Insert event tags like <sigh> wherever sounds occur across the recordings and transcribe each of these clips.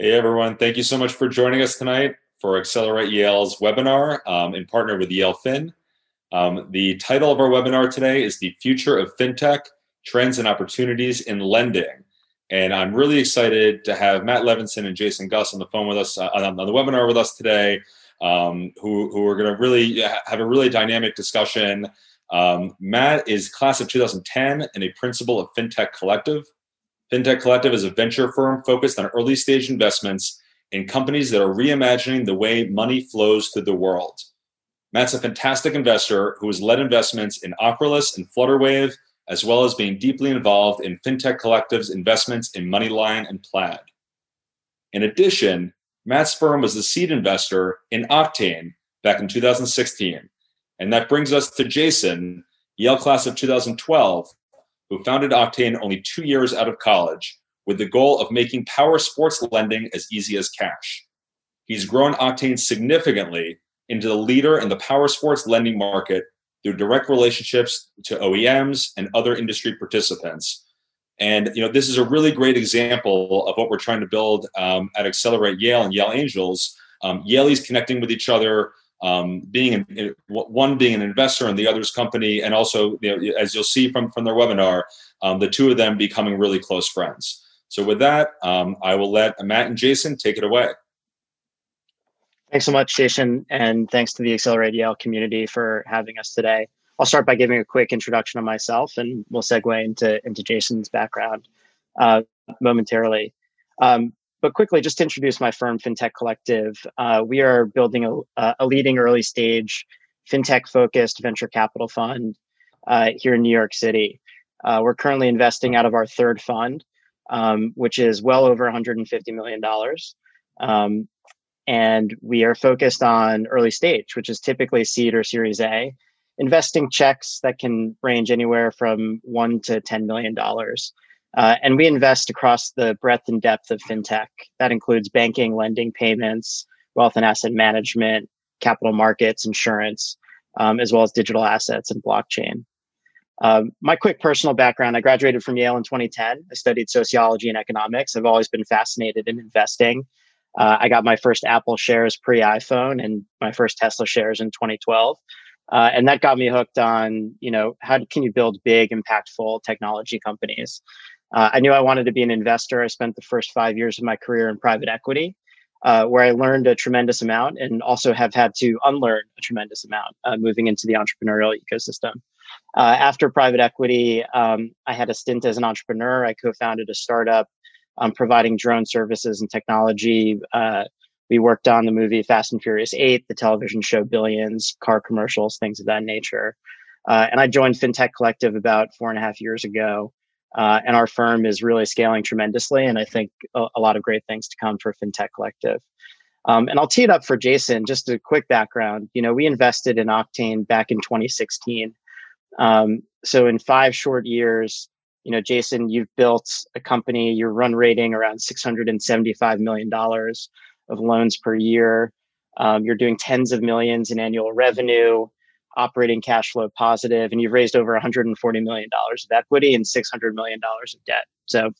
Hey, everyone. Thank you so much for joining us tonight for Accelerate Yale's webinar um, in partner with Yale Fin. Um, the title of our webinar today is The Future of FinTech Trends and Opportunities in Lending. And I'm really excited to have Matt Levinson and Jason Guss on the phone with us, uh, on, the webinar with us today, um, who, who are going to really have a really dynamic discussion. Um, Matt is class of 2010 and a principal of FinTech Collective. FinTech Collective is a venture firm focused on early stage investments in companies that are reimagining the way money flows through the world. Matt's a fantastic investor who has led investments in Ocrolus and Flutterwave, as well as being deeply involved in FinTech Collective's investments in MoneyLion and Plaid. In addition, Matt's firm was the seed investor in Octane back in 2016. And that brings us to Jason, Yale class of 2012, who founded Octane only two years out of college with the goal of making power sports lending as easy as cash. He's grown Octane significantly into the leader in the power sports lending market through direct relationships to OEMs and other industry participants. And you know, this is a really great example of what we're trying to build um, at Accelerate Yale and Yale Angels. Um, Yale's connecting with each other, um, being an, one being an investor in the other's company, and also, you know, as you'll see from from their webinar, um, the two of them becoming really close friends. So with that, um, I will let Matt and Jason take it away. Thanks so much, Jason, and thanks to the Accelerate Yale community for having us today. I'll start by giving a quick introduction of myself, and we'll segue into into Jason's background uh, momentarily. Um, but quickly, just to introduce my firm, FinTech Collective. Uh, we are building a, a, leading early stage fintech focused venture capital fund uh, here in New York City. Uh, we're currently investing out of our third fund, um, which is well over $150 million. Um, and we are focused on early stage, which is typically seed or series A, investing checks that can range anywhere from one to $10 million. Uh, and we invest across the breadth and depth of fintech. That includes banking, lending, payments, wealth and asset management, capital markets, insurance, um, as well as digital assets and blockchain. Um, my quick personal background I graduated from Yale in 2010. I studied sociology and economics. I've always been fascinated in investing. Uh, I got my first Apple shares pre iPhone and my first Tesla shares in 2012. Uh, and that got me hooked on, you know, how can you build big, impactful technology companies? Uh, I knew I wanted to be an investor. I spent the first five years of my career in private equity, uh, where I learned a tremendous amount and also have had to unlearn a tremendous amount uh, moving into the entrepreneurial ecosystem. Uh, after private equity, um, I had a stint as an entrepreneur. I co founded a startup um, providing drone services and technology. Uh, we worked on the movie Fast and Furious 8, the television show Billions, car commercials, things of that nature. Uh, and I joined FinTech Collective about four and a half years ago. Uh, and our firm is really scaling tremendously. And I think a, a lot of great things to come for FinTech Collective. Um, and I'll tee it up for Jason, just a quick background. You know, we invested in Octane back in 2016. Um, so in five short years, you know, Jason, you've built a company, your run rating around $675 million of loans per year. Um, you're doing tens of millions in annual revenue, operating cash flow positive, and you've raised over $140 million of equity and $600 million of debt. So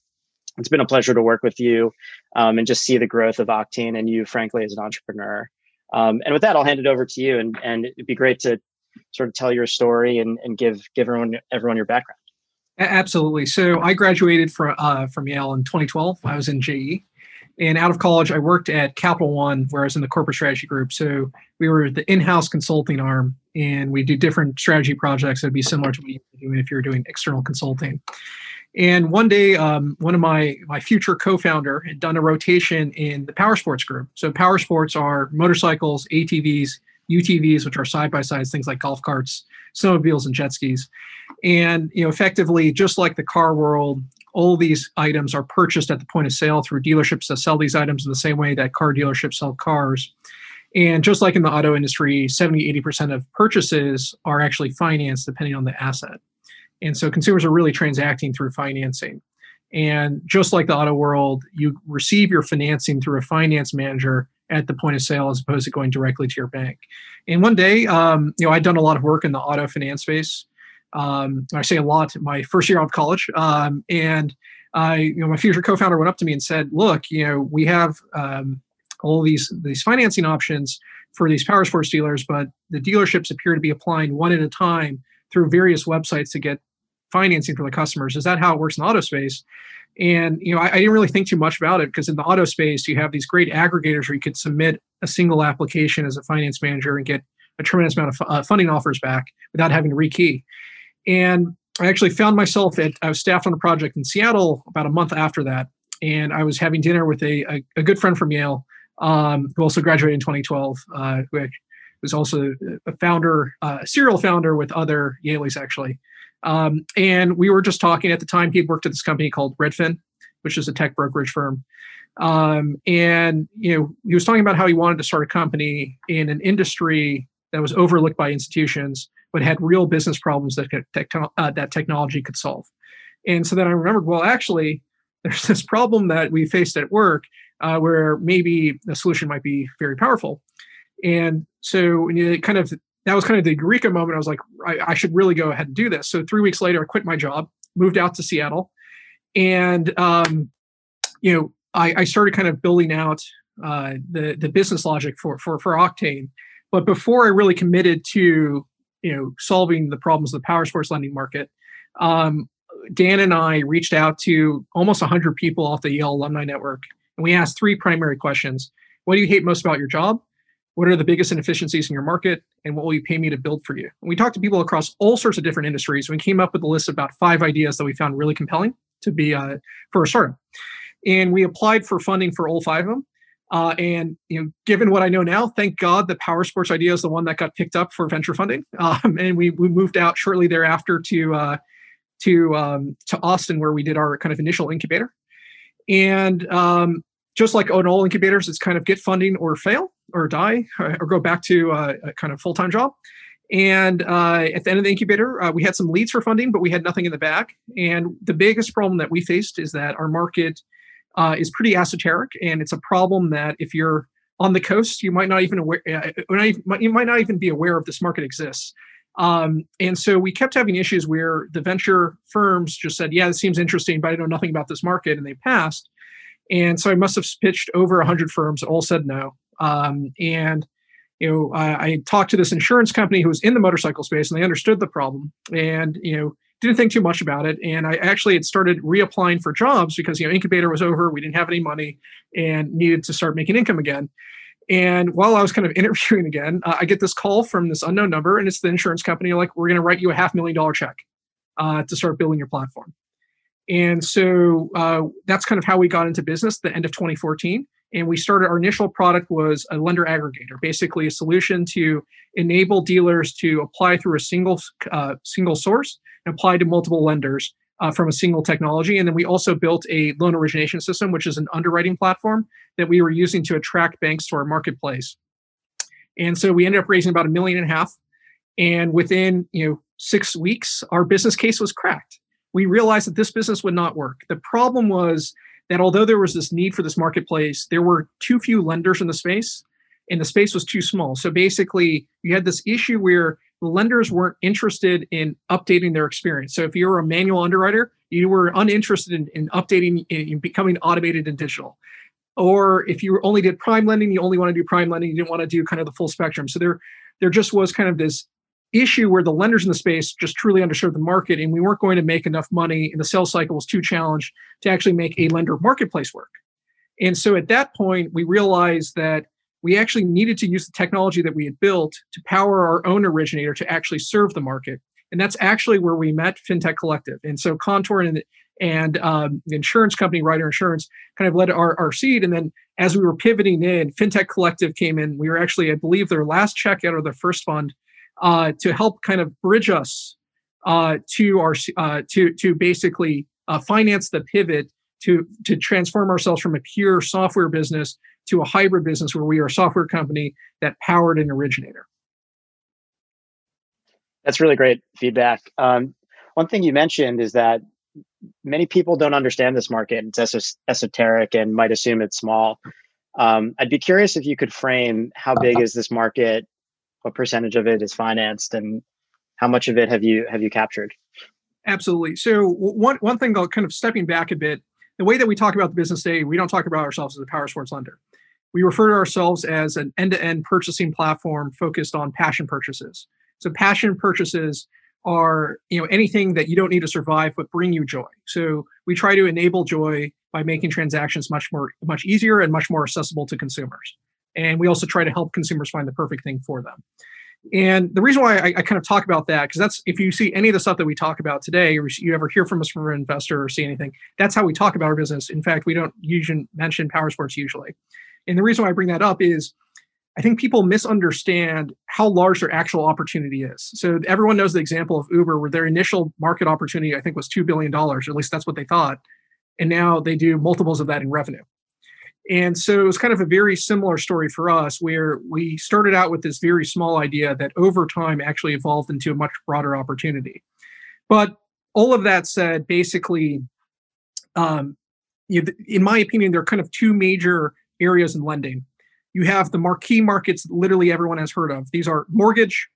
it's been a pleasure to work with you um, and just see the growth of Octane and you, frankly, as an entrepreneur. Um, and with that, I'll hand it over to you, and, and it'd be great to sort of tell your story and, and give give everyone everyone your background. Absolutely. So I graduated from uh, from Yale in 2012. I was in JE, and out of college, I worked at Capital One, where I was in the corporate strategy group. So we were the in-house consulting arm, and we do different strategy projects that'd be similar to what you're doing if you're doing external consulting. And one day, um, one of my my future co-founder had done a rotation in the power sports group. So power sports are motorcycles, ATVs, UTVs, which are side by sides, things like golf carts, snowmobiles, and jet skis. And you know, effectively, just like the car world, all these items are purchased at the point of sale through dealerships that sell these items in the same way that car dealerships sell cars. And just like in the auto industry, 70, 80% of purchases are actually financed depending on the asset. And so consumers are really transacting through financing. And just like the auto world, you receive your financing through a finance manager at the point of sale as opposed to going directly to your bank. And one day, um, you know, I'd done a lot of work in the auto finance space. Um, I say a lot. My first year out of college, um, and I, you know, my future co-founder went up to me and said, "Look, you know, we have um, all these these financing options for these power sports dealers, but the dealerships appear to be applying one at a time through various websites to get financing for the customers. Is that how it works in auto space?" And you know, I, I didn't really think too much about it because in the auto space, you have these great aggregators where you could submit a single application as a finance manager and get a tremendous amount of uh, funding offers back without having to rekey. And I actually found myself at I was staffed on a project in Seattle about a month after that, and I was having dinner with a a, a good friend from Yale um, who also graduated in 2012, uh, who was also a founder, uh, serial founder with other Yalies actually. Um, and we were just talking at the time. He had worked at this company called Redfin, which is a tech brokerage firm. Um, and you know, he was talking about how he wanted to start a company in an industry that was overlooked by institutions but had real business problems that uh, that technology could solve. And so then I remembered, well, actually, <laughs> there's this problem that we faced at work uh, where maybe the solution might be very powerful. And so it kind of that was kind of the eureka moment. I was like, I, I, should really go ahead and do this. So three weeks later, I quit my job, moved out to Seattle, and um, you know, I, I, started kind of building out uh, the the business logic for for for Octane. But before I really committed to you know solving the problems of the power sports lending market. Um, dan and i reached out to almost 100 people off the yale alumni network and we asked three primary questions. What do you hate most about your job? What are the biggest inefficiencies in your market? And what will you pay me to build for you? And we talked to people across all sorts of different industries we came up with a list of about five ideas that we found really compelling to be uh, for a startup. And we applied for funding for all five of them uh, and you know, given what I know now, thank God the Power Sports idea is the one that got picked up for venture funding, <laughs> um, and we we moved out shortly thereafter to uh, to um, to Austin where we did our kind of initial incubator. And um, just like on all incubators, it's kind of get funding or fail or die or, or go back to uh, a kind of full time job. And uh, at the end of the incubator, uh, we had some leads for funding, but we had nothing in the bag. And the biggest problem that we faced is that our market uh, is pretty esoteric, and it's a problem that if you're on the coast, you might not even aware, uh, you might not even be aware of this market exists. Um, and so we kept having issues where the venture firms just said, "Yeah, this seems interesting, but I know nothing about this market," and they passed. And so I must have pitched over 100 firms, all said no. Um, and you know, I, I, talked to this insurance company who was in the motorcycle space, and they understood the problem. And you know, didn't think too much about it. And i actually had started reapplying for jobs because you know incubator was over we didn't have any money and needed to start making income again. And while i was kind of <laughs> interviewing again uh, i get this call from this unknown number and it's the insurance company like we're going to write you a half million dollar check uh, to start building your platform. And so uh, that's kind of how we got into business the end of 2014 and we started our initial product was a lender aggregator basically a solution to enable dealers to apply through a single uh, single source and to multiple lenders uh, from a single technology. And then we also built a loan origination system which is an underwriting platform that we were using to attract banks to our marketplace. And so we ended up raising about a million and a half. And within you know six weeks our business case was cracked. We realized that this business would not work. The problem was that although there was this need for this marketplace, there were too few lenders in the space and the space was too small. So basically, you had this issue where lenders weren't interested in updating their experience. So if you were a manual underwriter, you were uninterested in, in updating, in becoming automated and digital. Or if you only did prime lending, you only want to do prime lending, you didn't want to do kind of the full spectrum. So there, there just was kind of this issue where the lenders in the space just truly understood the market and we weren't going to make enough money and the sales cycle was too challenged to actually make a lender marketplace work. And so at that point, we realized that we actually needed to use the technology that we had built to power our own originator to actually serve the market. And that's actually where we met FinTech Collective. And so Contour and, and um, the insurance company, Rider Insurance, kind of led our, our seed. And then as we were pivoting in, FinTech Collective came in. We were actually, I believe, their last check out of their first fund uh, to help kind of bridge us uh, to our uh, to to basically uh, finance the pivot to to transform ourselves from a pure software business to a hybrid business where we are a software company that powered an originator. That's really great feedback. Um, one thing you mentioned is that many people don't understand this market. It's es- esoteric and might assume it's small. Um, I'd be curious if you could frame how big is this market what percentage of it is financed and how much of it have you have you captured Absolutely. So one one thing, kind of stepping back a bit, the way that we talk about the business today, we don't talk about ourselves as a power sports lender. We refer to ourselves as an end-to-end purchasing platform focused on passion purchases. So passion purchases are you know anything that you don't need to survive but bring you joy. So we try to enable joy by making transactions much more much easier and much more accessible to consumers. And we also try to help consumers find the perfect thing for them. And the reason why I, I kind of talk about that, because that's if you see any of the stuff that we talk about today, or you ever hear from us from an investor or see anything, that's how we talk about our business. In fact, we don't usually mention power sports usually. And the reason why I bring that up is I think people misunderstand how large their actual opportunity is. So everyone knows the example of Uber, where their initial market opportunity, I think, was $2 billion, or at least that's what they thought. And now they do multiples of that in revenue. And so it was kind of a very similar story for us, where we started out with this very small idea that over time actually evolved into a much broader opportunity. But all of that said, basically, um, in my opinion, there are kind of two major areas in lending. You have the marquee markets literally everyone has heard of. These are mortgage,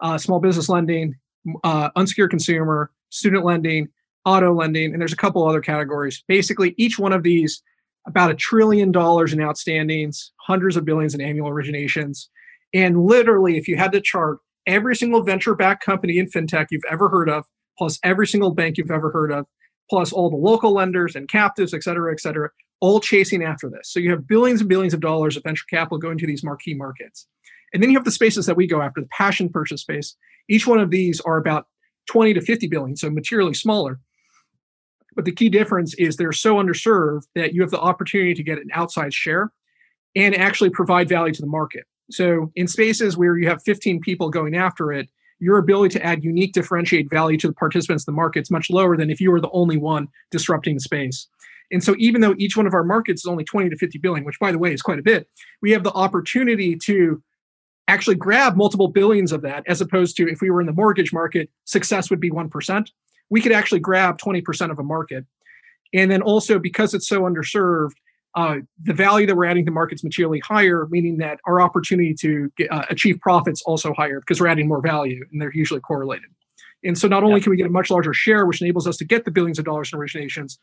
uh, small business lending, uh, unsecured consumer, student lending, auto lending, and there's a couple other categories. Basically, each one of these about a trillion dollars in outstandings, hundreds of billions in annual originations. And literally, if you had to chart every single venture backed company in fintech you've ever heard of, plus every single bank you've ever heard of, plus all the local lenders and captives, et cetera, et cetera, all chasing after this. So you have billions and billions of dollars of venture capital going to these marquee markets. And then you have the spaces that we go after, the passion purchase space. Each one of these are about 20 to 50 billion, so materially smaller. But the key difference is they're so underserved that you have the opportunity to get an outside share and actually provide value to the market. So in spaces where you have 15 people going after it, your ability to add unique differentiate value to the participants in the market is much lower than if you were the only one disrupting the space. And so even though each one of our markets is only 20 to 50 billion, which by the way is quite a bit, we have the opportunity to actually grab multiple billions of that as opposed to if we were in the mortgage market, success would be 1%. We could actually grab 20% of a market. And then also because it's so underserved, uh, the value that we're adding to the market is materially higher, meaning that our opportunity to get, uh, achieve profits also higher because we're adding more value and they're usually correlated. And so not only can we get a much larger share, which enables us to get the billions of dollars in originations,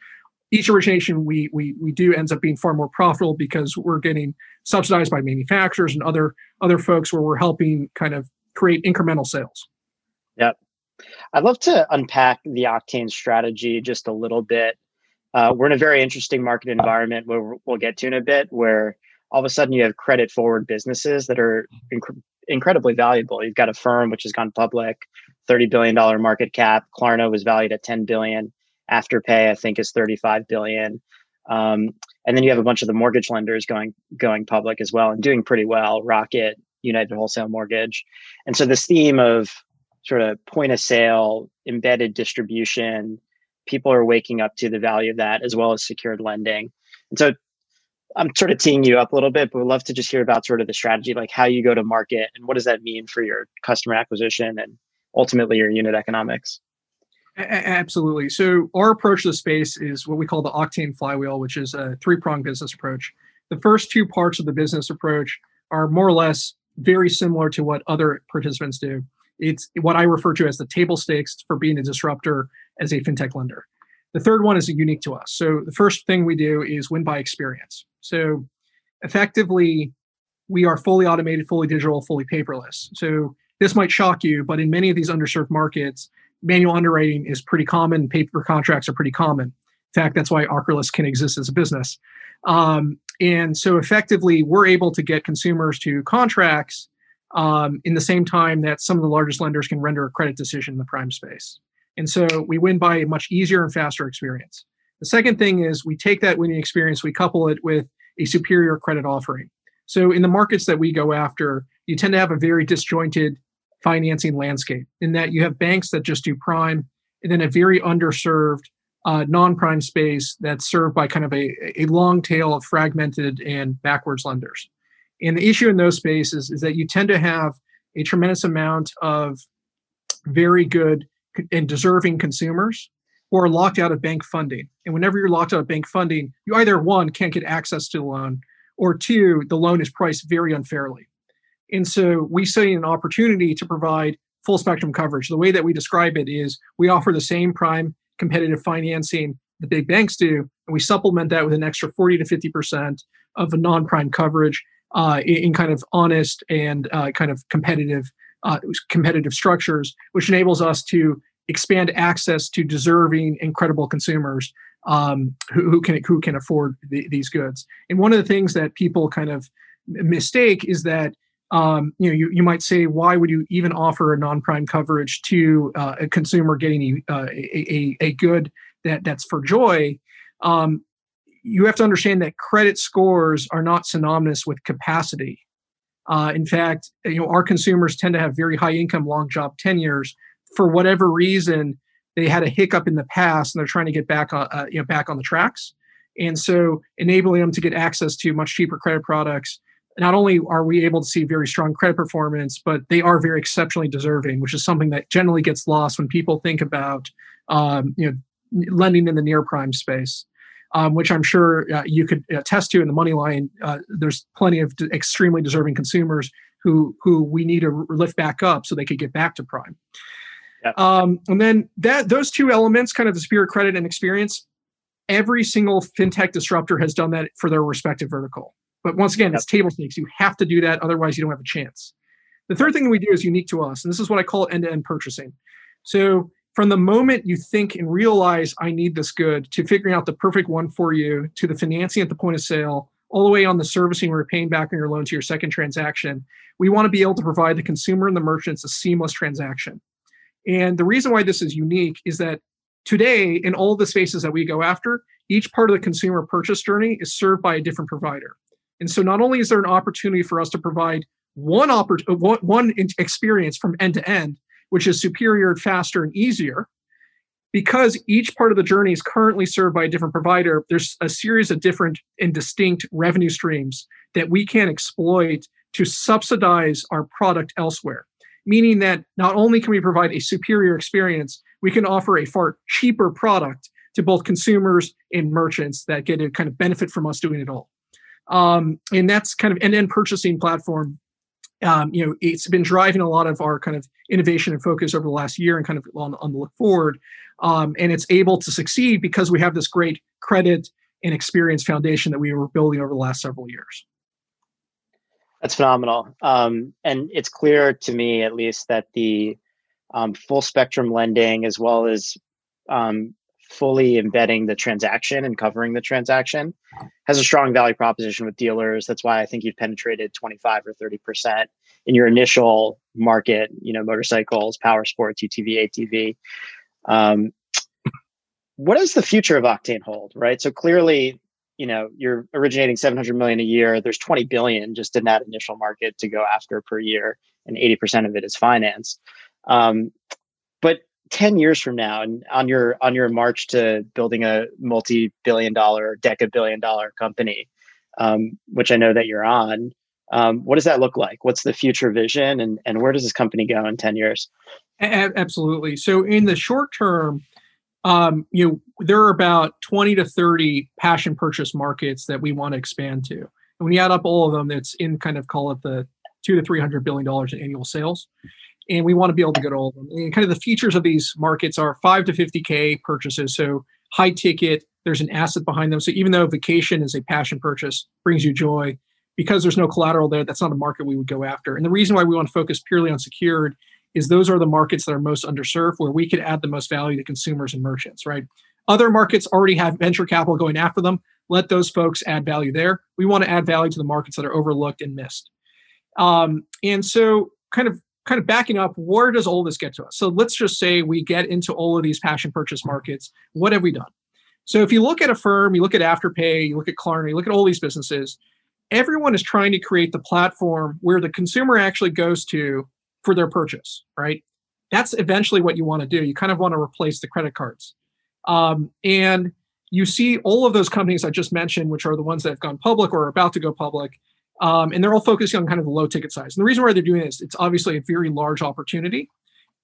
each origination we we we do ends up being far more profitable because we're getting subsidized by manufacturers and other other folks where we're helping kind of create incremental sales. Yep. I'd love to unpack the Octane strategy just a little bit. Uh, we're in a very interesting market environment where we'll get to in a bit, where all of a sudden you have credit forward businesses that are inc- incredibly valuable. You've got Affirm which has gone public, $30 billion market cap. Klarna was valued at 10 billion. Afterpay, I think, is 35 billion. Um, and then you have a bunch of the mortgage lenders going going public as well and doing pretty well. Rocket, United Wholesale Mortgage, and so this theme of sort of point of sale, embedded distribution, people are waking up to the value of that as well as secured lending. And so I'm sort of teeing you up a little bit, but we'd love to just hear about sort of the strategy, like how you go to market and what does that mean for your customer acquisition and ultimately your unit economics. Absolutely. So our approach to the space is what we call the Octane flywheel, which is a three-pronged business approach. The first two parts of the business approach are more or less very similar to what other participants do. It's what I refer to as the table stakes for being a disruptor as a fintech lender. The third one is unique to us. So the first thing we do is win by experience. So effectively, we are fully automated, fully digital, fully paperless. So this might shock you, but in many of these underserved markets, manual underwriting is pretty common. Paper contracts are pretty common. In fact, that's why Ocrolus can exist as a business. Um, and so effectively, we're able to get consumers to contracts um, in the same time that some of the largest lenders can render a credit decision in the prime space. And so we win by a much easier and faster experience. The second thing is we take that winning experience, we couple it with a superior credit offering. So in the markets that we go after, you tend to have a very disjointed financing landscape in that you have banks that just do prime and then a very underserved uh, non-prime space that's served by kind of a, a long tail of fragmented and backwards lenders. And the issue in those spaces is that you tend to have a tremendous amount of very good and deserving consumers who are locked out of bank funding. And whenever you're locked out of bank funding, you either one can't get access to the loan, or two, the loan is priced very unfairly. And so we see an opportunity to provide full spectrum coverage. The way that we describe it is we offer the same prime competitive financing the big banks do, and we supplement that with an extra 40 to 50 percent of a non-prime coverage uh, in, kind of honest and uh, kind of competitive uh, competitive structures, which enables us to expand access to deserving and credible consumers um, who, who, can who can afford the, these goods. And one of the things that people kind of mistake is that um, you know you, you might say why would you even offer a non-prime coverage to uh, a consumer getting uh, a, a, a, good that that's for joy? Um, you have to understand that credit scores are not synonymous with capacity. Uh, in fact you know our consumers tend to have very high income long job tenures. For whatever reason they had a hiccup in the past and they're trying to get back on uh, you know back on the tracks. And so enabling them to get access to much cheaper credit products not only are we able to see very strong credit performance but they are very exceptionally deserving which is something that generally gets lost when people think about um, you know lending in the near prime space um, which i'm sure uh, you could attest to in the MoneyLion uh, there's plenty of extremely deserving consumers who who we need to lift back up so they could get back to prime Yep. Um, and then that those two elements, kind of the spirit, credit, and experience, every single fintech disruptor has done that for their respective vertical. But once again, yep. it's table stakes. You have to do that, otherwise you don't have a chance. The third thing that we do is unique to us, and this is what I call end-to-end purchasing. So from the moment you think and realize I need this good to figuring out the perfect one for you, to the financing at the point of sale, all the way on the servicing where you're paying back on your loan to your second transaction, we want to be able to provide the consumer and the merchants a seamless transaction. And the reason why this is unique is that today, in all the spaces that we go after, each part of the consumer purchase journey is served by a different provider. And so not only is there an opportunity for us to provide one, oppor- uh, one experience from end to end, which is superior, faster, and easier, because each part of the journey is currently served by a different provider, there's a series of different and distinct revenue streams that we can exploit to subsidize our product elsewhere meaning that not only can we provide a superior experience, we can offer a far cheaper product to both consumers and merchants that get a kind of benefit from us doing it all. Um, and that's kind of end-to-end purchasing platform. Um, you know, it's been driving a lot of our kind of innovation and focus over the last year and kind of on, on the look forward. Um, and it's able to succeed because we have this great credit and experience foundation that we were building over the last several years. That's phenomenal. Um, and it's clear to me, at least, that the um, full spectrum lending, as well as um, fully embedding the transaction and covering the transaction, has a strong value proposition with dealers. That's why I think you've penetrated 25 or 30 percent in your initial market. You know, motorcycles, power sports, UTV, ATV. Um, what does the future of Octane hold? Right. So clearly, you know you're originating 700 million a year there's 20 billion just in that initial market to go after per year and 80% of it is finance um, 10 years from now and on your on your march to building a multi-billion dollar deca billion dollar company um, which i know that you're on um, what does that look like what's the future vision and, and where does this company go in 10 years absolutely so in the short term um, you know, there are about 20 to 30 passion purchase markets that we want to expand to. And when you add up all of them, it's in kind of call it the two to three hundred billion dollars in annual sales. And we want to be able to get all of them. And kind of the features of these markets are five to 50K purchases. So high ticket, there's an asset behind them. So even though vacation is a passion purchase, brings you joy, because there's no collateral there, that's not a market we would go after. And the reason why we want to focus purely on secured is those are the markets that are most underserved where we could add the most value to consumers and merchants, right? Other markets already have venture capital going after them. Let those folks add value there. We want to add value to the markets that are overlooked and missed. Um, and so, kind of, kind of backing up, where does all this get to us? So let's just say we get into all of these passion purchase markets. What have we done? So if you look at Affirm, you look at Afterpay, you look at Klarna, you look at all these businesses. Everyone is trying to create the platform where the consumer actually goes to for their purchase, right? That's eventually what you want to do. You kind of want to replace the credit cards. Um, and you see all of those companies I just mentioned, which are the ones that have gone public or are about to go public, um, and they're all focusing on kind of the low ticket size. And the reason why they're doing this, it's obviously a very large opportunity.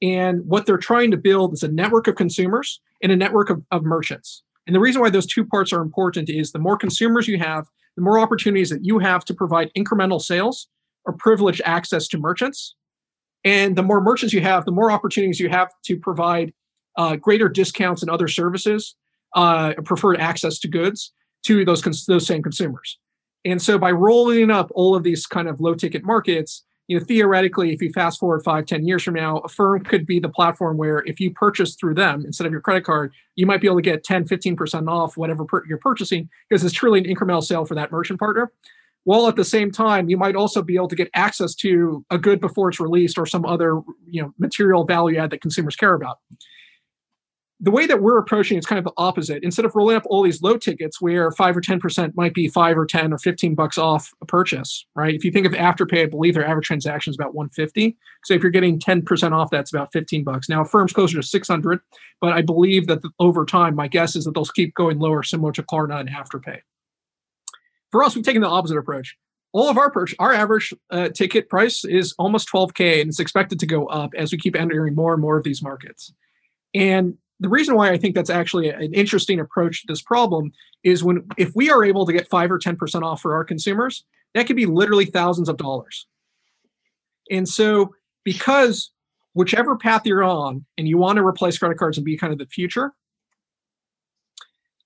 And what they're trying to build is a network of consumers and a network of, of merchants. And the reason why those two parts are important is the more consumers you have, the more opportunities that you have to provide incremental sales or privileged access to merchants And the more merchants you have, the more opportunities you have to provide uh, greater discounts and other services, uh, preferred access to goods to those cons- those same consumers. And so by rolling up all of these kind of low ticket markets, you know, theoretically, if you fast forward five, ten years from now, a firm could be the platform where if you purchase through them instead of your credit card, you might be able to get 10, 15% off whatever per- you're purchasing because it's truly an incremental sale for that merchant partner. While at the same time, you might also be able to get access to a good before it's released or some other, you know, material value add that consumers care about the way that we're approaching it's kind of the opposite. Instead of rolling up all these low tickets where five or ten percent might be five or ten or fifteen bucks off a purchase, right? If you think of Afterpay, I believe their average transaction is about one fifty. So if you're getting ten percent off, that's about fifteen bucks. Now firms closer to six hundred, but I believe that the, over time, my guess is that they'll keep going lower, similar to Klarna and Afterpay. For us, we've taken the opposite approach. All of our purchase, our average uh, ticket price is almost 12k, and it's expected to go up as we keep entering more and more of these markets. And the reason why I think that's actually an interesting approach to this problem is when if we are able to get five or ten percent off for our consumers, that could be literally thousands of dollars. And so, because whichever path you're on, and you want to replace credit cards and be kind of the future,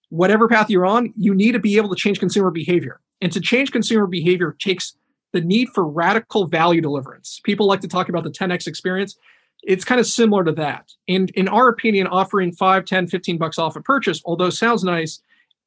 whatever path you're on, you need to be able to change consumer behavior. And to change consumer behavior takes the need for radical value deliverance. People like to talk about the 10x experience it's kind of similar to that. And in our opinion, offering 5, 10, 15 bucks off a purchase, although sounds nice,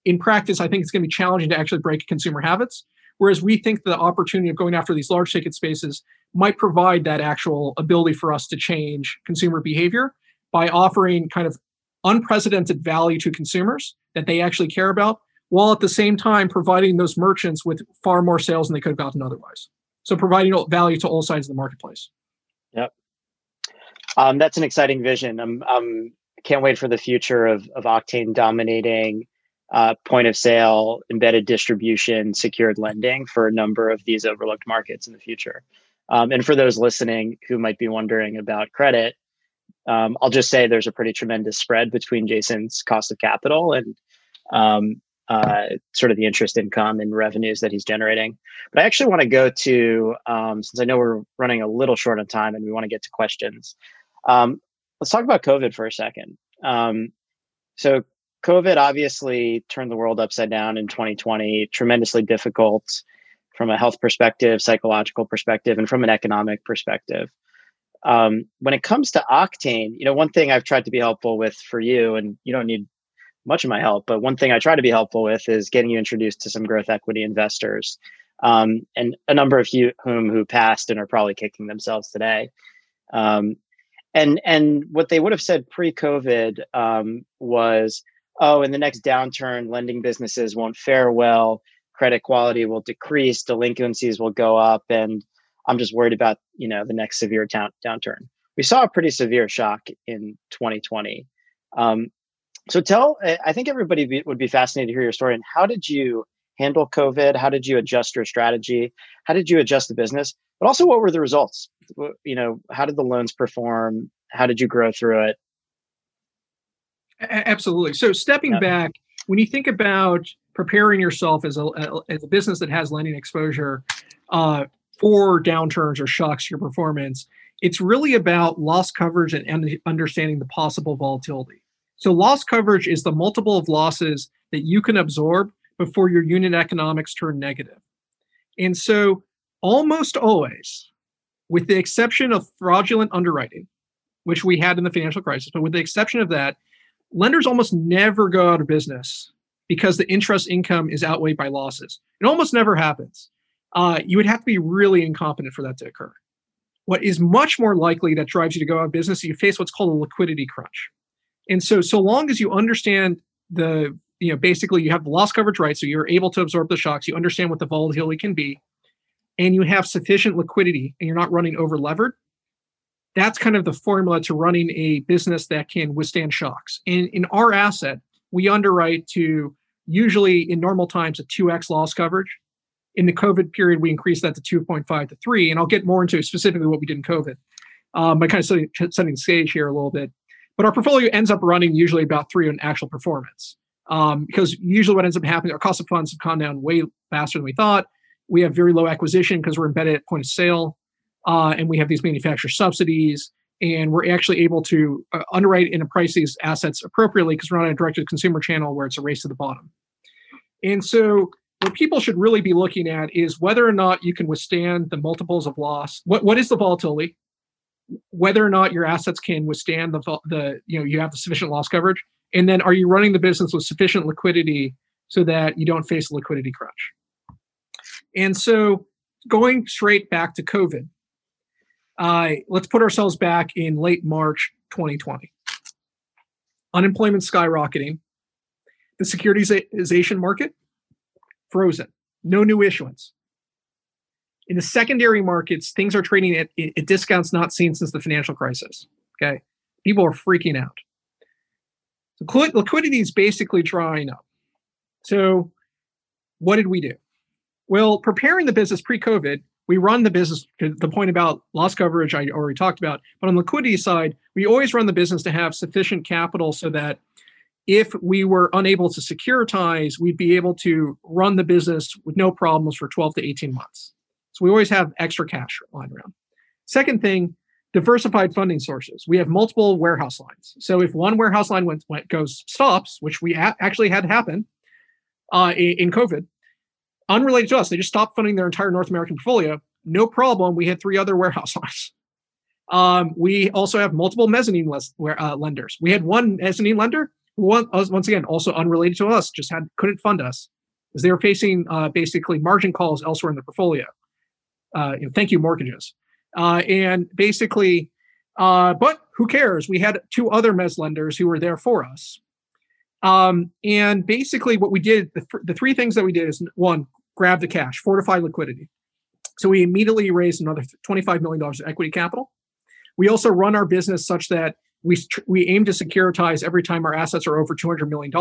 in practice, I think it's going to be challenging to actually break consumer habits. Whereas we think the opportunity of going after these large ticket spaces might provide that actual ability for us to change consumer behavior by offering kind of unprecedented value to consumers that they actually care about, while at the same time providing those merchants with far more sales than they could have gotten otherwise. So providing value to all sides of the marketplace. Yep. Um, that's an exciting vision. I'm, I'm can't wait for the future of, of Octane dominating uh, point of sale, embedded distribution, secured lending for a number of these overlooked markets in the future. Um, and for those listening who might be wondering about credit, um, I'll just say there's a pretty tremendous spread between Jason's cost of capital and um, uh, sort of the interest income and revenues that he's generating. But I actually want to go to, um, since I know we're running a little short on time and we want to get to questions. Um, let's talk about COVID for a second. Um, so, COVID obviously turned the world upside down in 2020, tremendously difficult from a health perspective, psychological perspective, and from an economic perspective. Um, when it comes to Octane, you know, one thing I've tried to be helpful with for you, and you don't need much of my help, but one thing I try to be helpful with is getting you introduced to some growth equity investors, um, and a number of you, whom who passed and are probably kicking themselves today. Um, and and what they would have said pre-COVID um, was, oh, in the next downturn, lending businesses won't fare well, credit quality will decrease, delinquencies will go up, and I'm just worried about you know the next severe down- downturn. We saw a pretty severe shock in 2020. Um, so tell, I think everybody would be fascinated to hear your story. And how did you handle COVID? How did you adjust your strategy? How did you adjust the business? But also, what were the results? You know, how did the loans perform? How did you grow through it? Absolutely. So, stepping yeah. back, when you think about preparing yourself as a, as a business that has lending exposure uh, for downturns or shocks to your performance, it's really about loss coverage and understanding the possible volatility. So, loss coverage is the multiple of losses that you can absorb before your unit economics turn negative. And so, almost always, with the exception of fraudulent underwriting, which we had in the financial crisis, but with the exception of that, lenders almost never go out of business because the interest income is outweighed by losses. It almost never happens. Uh, you would have to be really incompetent for that to occur. What is much more likely that drives you to go out of business, is you face what's called a liquidity crunch. And so, so long as you understand the, you know, basically you have the loss coverage right, so you're able to absorb the shocks, you understand what the volatility can be, and you have sufficient liquidity and you're not running over levered, that's kind of the formula to running a business that can withstand shocks. And in our asset, we underwrite to usually in normal times a 2x loss coverage. In the COVID period, we increased that to 2.5 to 3. And I'll get more into specifically what we did in COVID um, by kind of setting, setting the stage here a little bit. But our portfolio ends up running usually about three on actual performance. Um, because usually what ends up happening, our cost of funds have gone down way faster than we thought. We have very low acquisition because we're embedded at point of sale. uh, and we have these manufacturer subsidies, and we're actually able to uh, underwrite and price these assets appropriately because we're not a direct to consumer channel where it's a race to the bottom. And so, what people should really be looking at is whether or not you can withstand the multiples of loss. What what is the volatility? Whether or not your assets can withstand the the you know you have the sufficient loss coverage, and then are you running the business with sufficient liquidity so that you don't face a liquidity crunch? And so, going straight back to COVID, uh, let's put ourselves back in late March 2020. Unemployment skyrocketing, the securitization market frozen, no new issuance. In the secondary markets, things are trading at, at discounts not seen since the financial crisis. Okay, people are freaking out. So liquidity is basically drying up. So, what did we do? Well, preparing the business pre-COVID, we run the business to the point about loss coverage I already talked about. But on the liquidity side, we always run the business to have sufficient capital so that if we were unable to securitize, we'd be able to run the business with no problems for 12 to 18 months. So we always have extra cash lying around. Second thing, diversified funding sources. We have multiple warehouse lines. So if one warehouse line went, went goes stops, which we a- actually had happen uh, in COVID, unrelated to us. They just stopped funding their entire North American portfolio. No problem. We had three other warehouse <laughs> lines. Um, we also have multiple mezzanine les- where, uh, lenders. We had one mezzanine lender who, once again, also unrelated to us, just had couldn't fund us because they were facing uh, basically margin calls elsewhere in the portfolio. Uh, you know, thank you mortgages, uh, and basically, uh, but who cares? We had two other mezz lenders who were there for us. Um, and basically, what we did, the, th- the three things that we did is one, grab the cash, fortify liquidity. So we immediately raised another $25 million of equity capital. We also run our business such that we, we aim to securitize every time our assets are over $200 million,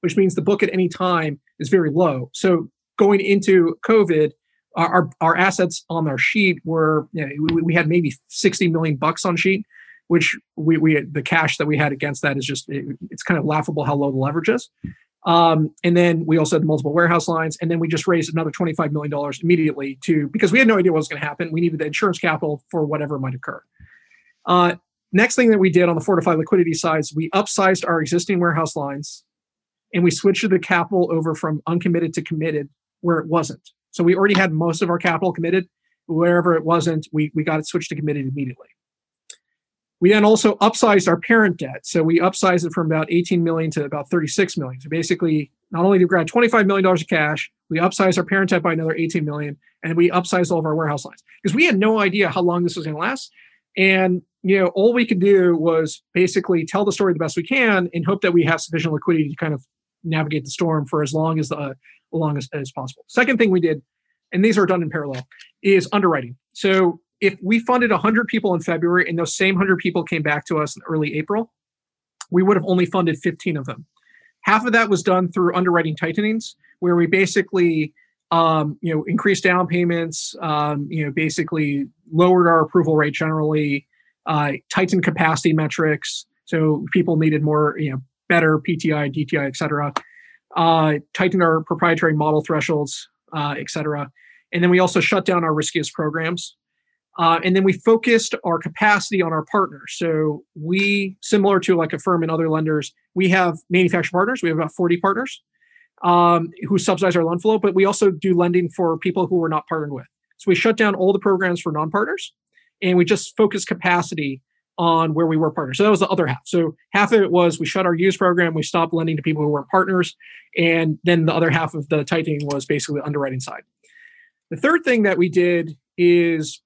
which means the book at any time is very low. So going into COVID, our, our assets on our sheet were, you know, we, we, had maybe 60 million bucks on sheet, which we, we the cash that we had against that is just, it, it's kind of laughable how low the leverage is. Um, and then we also had multiple warehouse lines, and then we just raised another $25 million immediately to because we had no idea what was going to happen. We needed the insurance capital for whatever might occur. Uh, next thing that we did on the fortified liquidity side is we upsized our existing warehouse lines and we switched the capital over from uncommitted to committed where it wasn't. So we already had most of our capital committed. Wherever it wasn't, we, we got it switched to committed immediately. We then also upsized our parent debt. So we upsized it from about 18 million to about 36 million. So basically, not only did we grab 25 million dollars of cash, we upsized our parent debt by another 18 million, and we upsized all of our warehouse lines because we had no idea how long this was going to last. And you know, all we could do was basically tell the story the best we can and hope that we have sufficient liquidity to kind of navigate the storm for as long as the long as, as possible. Second thing we did, and these are done in parallel, is underwriting. So if we funded 100 people in February and those same 100 people came back to us in early April, we would have only funded 15 of them. Half of that was done through underwriting tightenings, where we basically, um, you know, increased down payments, um, you know, basically lowered our approval rate generally, uh, tightened capacity metrics, so people needed more, you know, better PTI, DTI, et cetera. Uh, tightened our proprietary model thresholds, uh, et cetera. And then we also shut down our riskiest programs. Uh, and then we focused our capacity on our partners. So we, similar to like Affirm and other lenders, we have manufacturer partners. We have about 40 partners um, who subsidize our loan flow, but we also do lending for people who we're not partnered with. So we shut down all the programs for non-partners, and we just focused capacity on where we were partners. So that was the other half. So half of it was we shut our use program, we stopped lending to people who weren't partners, and then the other half of the tightening was basically the underwriting side. The third thing that we did is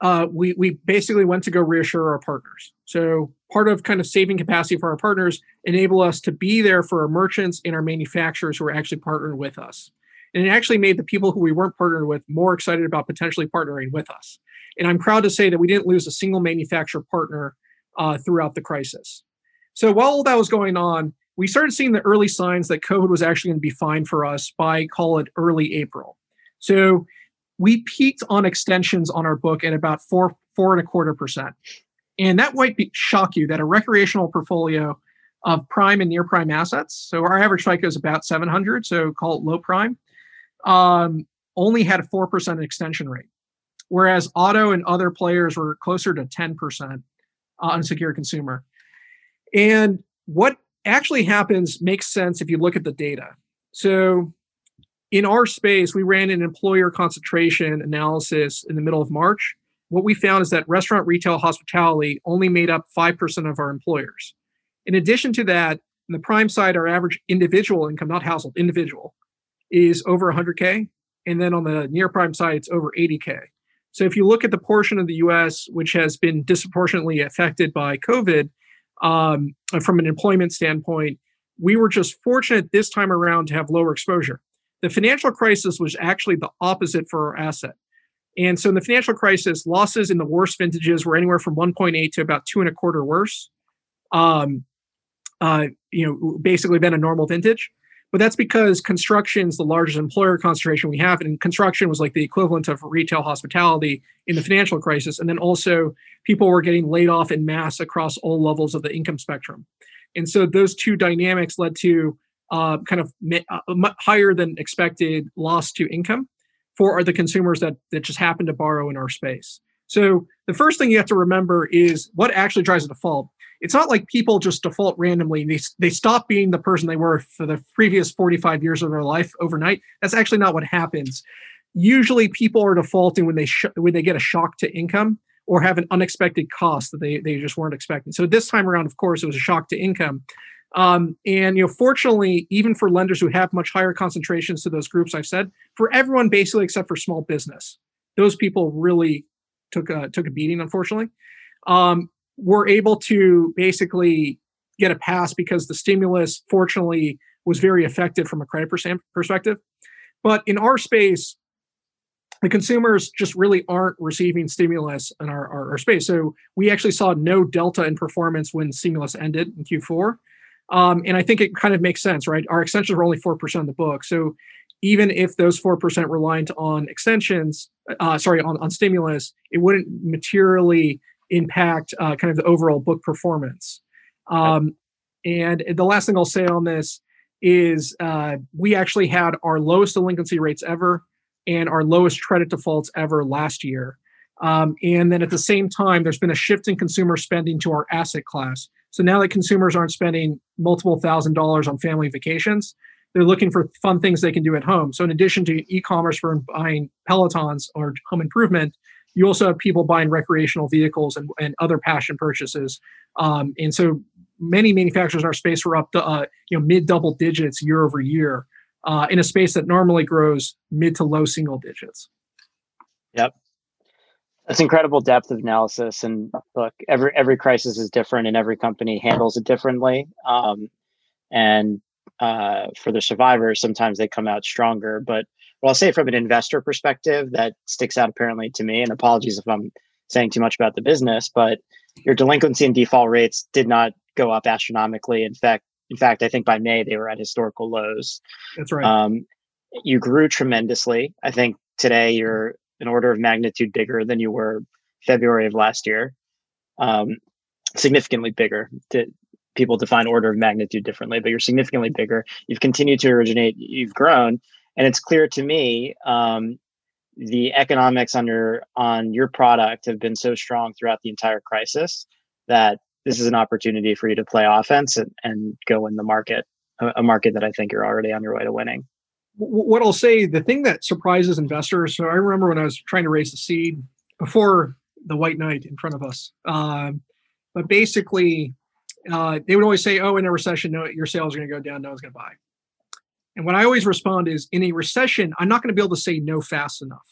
uh, we we basically went to go reassure our partners. So part of kind of saving capacity for our partners enable us to be there for our merchants and our manufacturers who are actually partnered with us. And it actually made the people who we weren't partnered with more excited about potentially partnering with us. And I'm proud to say that we didn't lose a single manufacturer partner uh, throughout the crisis. So while all that was going on, we started seeing the early signs that COVID was actually going to be fine for us by call it early April. So we peaked on extensions on our book at about four four and a quarter percent, and that might be, shock you that a recreational portfolio of prime and near prime assets. So our average FICO is about 700, so call it low prime. Um, only had a four percent extension rate. whereas auto and other players were closer to 10% uh, unsecured consumer. And what actually happens makes sense if you look at the data. So in our space, we ran an employer concentration analysis in the middle of March. What we found is that restaurant, retail, hospitality only made up 5% of our employers. In addition to that, on the prime side, our average individual income, not household, individual, is over 100K. And then on the near prime side, it's over 80K. So if you look at the portion of the US which has been disproportionately affected by COVID um, from an employment standpoint, we were just fortunate this time around to have lower exposure. The financial crisis was actually the opposite for our asset. And so in the financial crisis, losses in the worst vintages were anywhere from 1.8 to about two and a quarter worse. Um, uh, you know, basically been a normal vintage. But that's because construction is the largest employer concentration we have. And construction was like the equivalent of retail hospitality in the financial crisis. And then also, people were getting laid off in mass across all levels of the income spectrum. And so, those two dynamics led to uh, kind of uh, higher than expected loss to income for the consumers that, that just happen to borrow in our space. So, the first thing you have to remember is what actually drives a default. It's not like people just default randomly they, they stop being the person they were for the previous 45 years of their life overnight. That's actually not what happens. Usually people are defaulting when they sh- when they get a shock to income or have an unexpected cost that they, they just weren't expecting. So this time around of course it was a shock to income um, and you know fortunately even for lenders who have much higher concentrations to those groups i've said for everyone basically except for small business those people really took a took a beating unfortunately um, were able to basically get a pass because the stimulus, fortunately, was very effective from a credit perspective. But in our space, the consumers just really aren't receiving stimulus in our, our, our, space. So we actually saw no delta in performance when stimulus ended in Q4. Um, and I think it kind of makes sense, right? Our extensions were only 4% of the book. So even if those 4% reliant on extensions, uh, sorry, on, on stimulus, it wouldn't materially impact uh, kind of the overall book performance. Um, and the last thing I'll say on this is uh, we actually had our lowest delinquency rates ever and our lowest credit defaults ever last year. Um, and then at the same time, there's been a shift in consumer spending to our asset class. So now that consumers aren't spending multiple thousand dollars on family vacations, they're looking for fun things they can do at home. So in addition to e-commerce for buying Pelotons or home improvement, you also have people buying recreational vehicles and, and other passion purchases. Um, and so many manufacturers in our space were up to uh, you know mid double digits year over year uh, in a space that normally grows mid to low single digits. Yep. That's incredible depth of analysis. And look, every every crisis is different, and every company handles it differently. Um, and uh, for the survivors, sometimes they come out stronger. But well, I'll say from an investor perspective, that sticks out apparently to me. And apologies if I'm saying too much about the business, but your delinquency and default rates did not go up astronomically. In fact, in fact, I think by May they were at historical lows. That's right. Um, you grew tremendously. I think today you're an order of magnitude bigger than you were February of last year. Um, significantly bigger. To, people define order of magnitude differently, but you're significantly bigger. You've continued to originate. You've grown, and it's clear to me um, the economics under on your product have been so strong throughout the entire crisis that this is an opportunity for you to play offense and, and go in the market a, market that i think you're already on your way to winning what i'll say the thing that surprises investors so i remember when i was trying to raise the seed before the white knight in front of us um, but basically uh, they would always say oh in a recession no your sales are going to go down no one's going to buy and what I always respond is in a recession, I'm not going to be able to say no fast enough.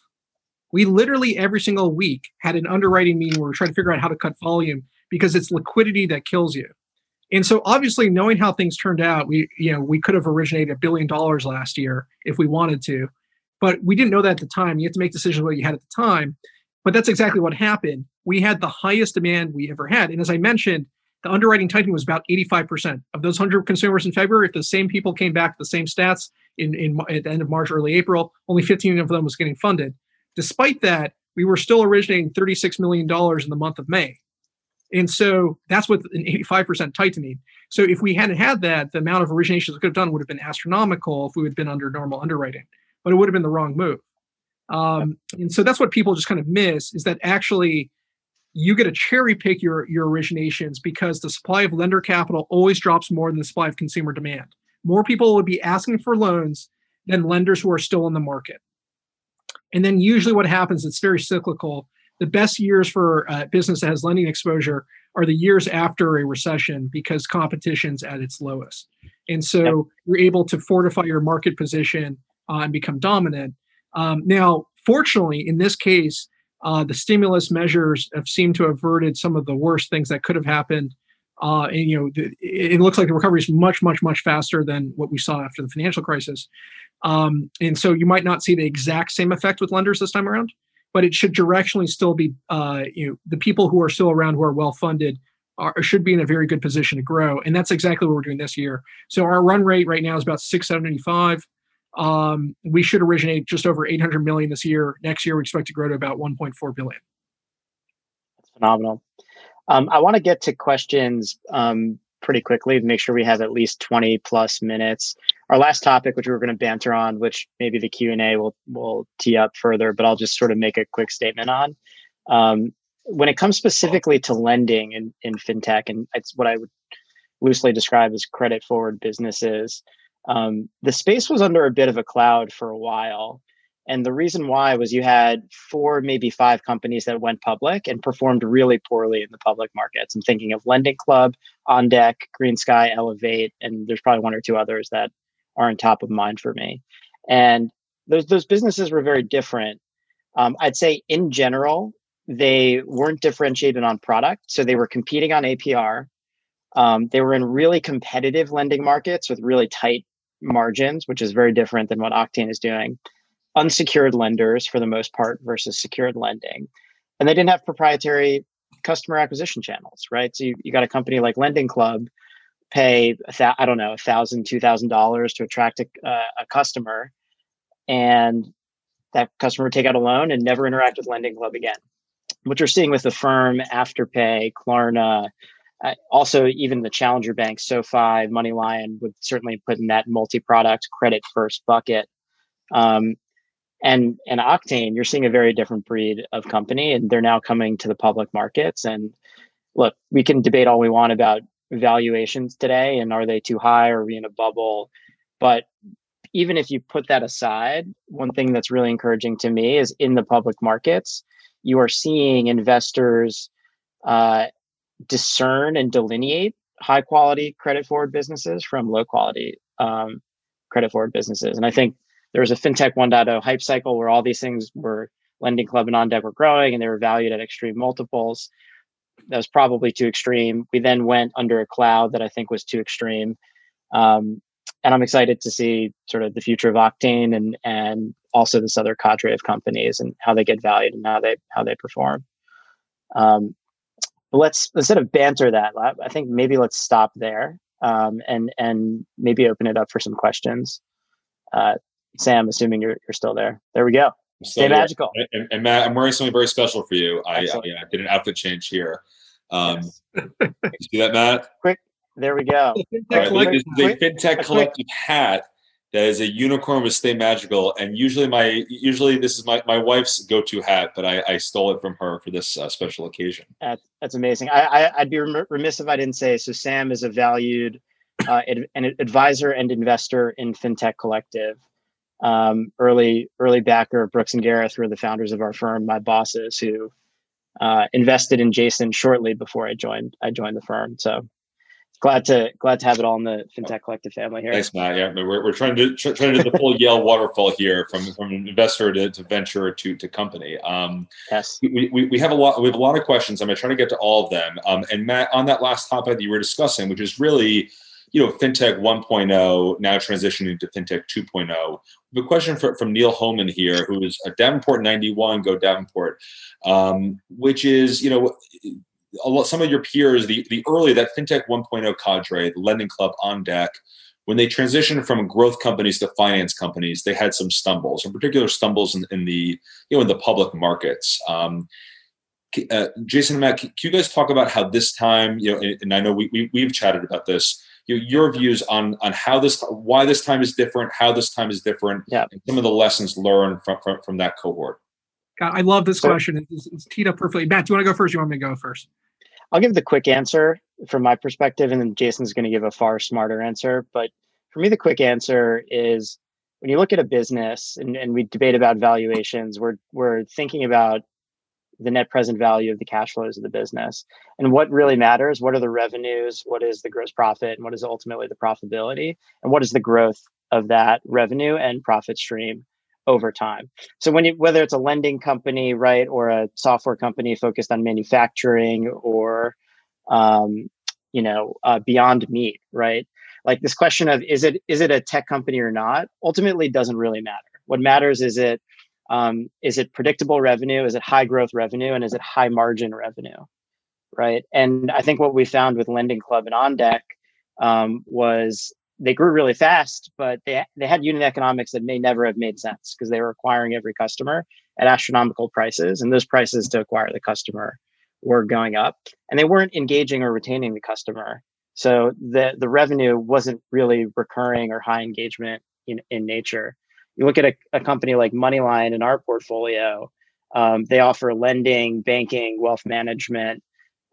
We literally every single week had an underwriting meeting where we're trying to figure out how to cut volume because it's liquidity that kills you. And so obviously knowing how things turned out, we you know, we could have originated a billion dollars last year if we wanted to. But we didn't know that at the time. You have to make decisions what you had at the time. But that's exactly what happened. We had the highest demand we ever had. And as I mentioned, the underwriting tightening was about 85%. Of those 100 consumers in February, if the same people came back, the same stats in, in at the end of March, early April, only 15 of them was getting funded. Despite that, we were still originating $36 million in the month of May. And so that's with an 85% tightening. So if we hadn't had that, the amount of originations we could have done would have been astronomical if we had been under normal underwriting, but it would have been the wrong move. Um, and so that's what people just kind of miss is that actually you get to cherry pick your your originations because the supply of lender capital always drops more than the supply of consumer demand. More people would be asking for loans than lenders who are still in the market. And then usually what happens, it's very cyclical. The best years for uh, business that has lending exposure are the years after a recession because competition's at its lowest. And so yep. you're able to fortify your market position uh, and become dominant. Um, now, fortunately, in this case, uh, the stimulus measures have seemed to have averted some of the worst things that could have happened. Uh, and you know, the, it looks like the recovery is much, much, much faster than what we saw after the financial crisis. Um, and so you might not see the exact same effect with lenders this time around, but it should directionally still be, uh, you know, the people who are still around who are well funded are, should be in a very good position to grow. And that's exactly what we're doing this year. So our run rate right now is about 675. Um, we should originate just over 800 million this year. Next year, we expect to grow to about 1.4 billion. That's phenomenal. Um, I want to get to questions um, pretty quickly to make sure we have at least 20 plus minutes. Our last topic, which we are going to banter on, which maybe the Q and A will will tee up further, but I'll just sort of make a quick statement on. Um, when it comes specifically to lending in, in fintech, and it's what I would loosely describe as credit forward businesses, um, the space was under a bit of a cloud for a while. And the reason why was you had four, maybe five companies that went public and performed really poorly in the public markets. I'm thinking of Lending Club, OnDeck, Green Sky, Elevate, and there's probably one or two others that aren't top of mind for me. And those those businesses were very different. Um, I'd say in general, they weren't differentiated on product, so they were competing on APR. Um, they were in really competitive lending markets with really tight margins, which is very different than what Octane is doing. Unsecured lenders for the most part versus secured lending. And they didn't have proprietary customer acquisition channels, right? So you, you got a company like Lending Club pay I don't know a thousand, two thousand dollars to attract a, uh, a customer, and that customer would take out a loan and never interact with Lending Club again. What you're seeing with Affirm, Afterpay, Klarna, uh, also, even the challenger banks, SoFi, MoneyLion, would certainly put in that multi-product credit first bucket. Um, and and Octane, you're seeing a very different breed of company, and they're now coming to the public markets. And look, we can debate all we want about valuations today, and are they too high? Are we in a bubble? But even if you put that aside, one thing that's really encouraging to me is in the public markets, you are seeing investors uh, discern and delineate high quality credit forward businesses from low quality um, credit forward businesses. And I think there was a fintech 1.0 hype cycle where all these things were lending club and on deck were growing and they were valued at extreme multiples. That was probably too extreme. We then went under a cloud that I think was too extreme. Um, and I'm excited to see sort of the future of Octane and and also this other cadre of companies and how they get valued and how they how they perform. Um, but let's instead of banter that, I think maybe let's stop there um, and and maybe open it up for some questions. Uh, Sam, assuming you're you're still there. There we go. Stay magical. And, and, Matt, I'm wearing something very special for you. I, I, I did an outfit change here. Um, yes. <laughs> you see that, Matt? Quick. There we go. Right, this is a FinTech Collective hat that is a unicorn with Stay Magical, and usually my usually this is my, my wife's go to hat, but I, I stole it from her for this uh, special occasion. That's, that's amazing. I, I would be remiss if I didn't say so. Sam is a valued uh, ad, an advisor and investor in FinTech Collective. Um, early early backer Brooks and Gareth, who are the founders of our firm, my bosses who uh, invested in Jason shortly before I joined I joined the firm. So glad to glad to have it all in the fintech collective family here. Thanks, Matt. Yeah, we're, we're trying to trying to do the full <laughs> Yale waterfall here from from investor to, to venture to to company. Um, yes, we, we, we have a lot we have a lot of questions. I'm going to try to get to all of them. Um, and Matt, on that last topic that you were discussing, which is really you know fintech 1.0 now transitioning to fintech 2.0 we have a question for, from neil homan here who is a davenport 91 go davenport um, which is you know lot, some of your peers, the, the early, that FinTech 1.0 cadre, the Lending Club on deck, when they transitioned from growth companies to finance companies, they had some stumbles, in particular stumbles in, in the, you know, in the public markets. Um, uh, Jason and Matt, can you guys talk about how this time, you know, and, and I know we, we, we've chatted about this, your, your views on on how this why this time is different, how this time is different, yeah. and some of the lessons learned from from, from that cohort. God, I love this so, question. It's, it's teed up perfectly. Matt, do you want to go first? you want me to go first? I'll give the quick answer from my perspective, and then Jason's going to give a far smarter answer. But for me, the quick answer is when you look at a business and, and we debate about valuations, we're we're thinking about the net present value of the cash flows of the business. And what really matters, what are the revenues, what is the gross profit, and what is ultimately the profitability, and what is the growth of that revenue and profit stream over time. So when you whether it's a lending company, right, or a software company focused on manufacturing or um, you know, uh, beyond meat, right? Like this question of is it is it a tech company or not ultimately doesn't really matter. What matters is it um, is it predictable revenue? Is it high growth revenue? And is it high margin revenue? Right. And I think what we found with Lending Club and OnDeck um, was they grew really fast, but they, they had unit economics that may never have made sense because they were acquiring every customer at astronomical prices. And those prices to acquire the customer were going up and they weren't engaging or retaining the customer. So the, the revenue wasn't really recurring or high engagement in, in nature you look at a, a company like MoneyLion in our portfolio, um, they offer lending, banking, wealth management.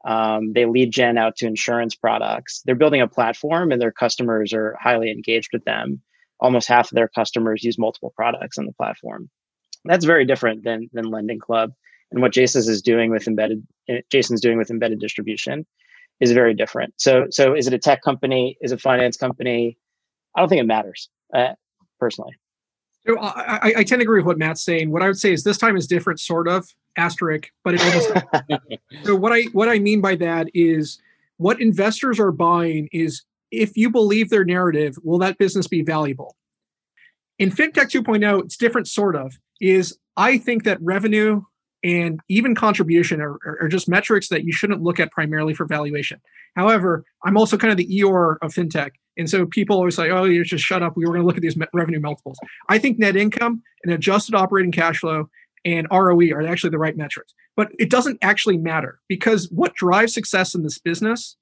Um, they lead gen out to insurance products. They're building a platform and their customers are highly engaged with them. Almost half of their customers use multiple products on the platform. That's very different than, than Lending Club. And what Jason's is doing with embedded, eh, Jason's doing with embedded distribution is very different. So, so is it a tech company? Is it a finance company? I don't think it matters uh, personally. So I, I, tend to agree with what Matt's saying. What I would say is this time is different, sort of asterisk, but it almost. <laughs> so what I what I mean by that is what investors are buying is if you believe their narrative, will that business be valuable? In FinTech 2.0, it's different, sort of. Is I think that revenue and even contribution are, are, just metrics that you shouldn't look at primarily for valuation. However, I'm also kind of the Eeyore of fintech. And so people always say, oh, you just shut up. We were going to look at these revenue multiples. I think net income and adjusted operating cash flow and ROE are actually the right metrics. But it doesn't actually matter because what drives success in this business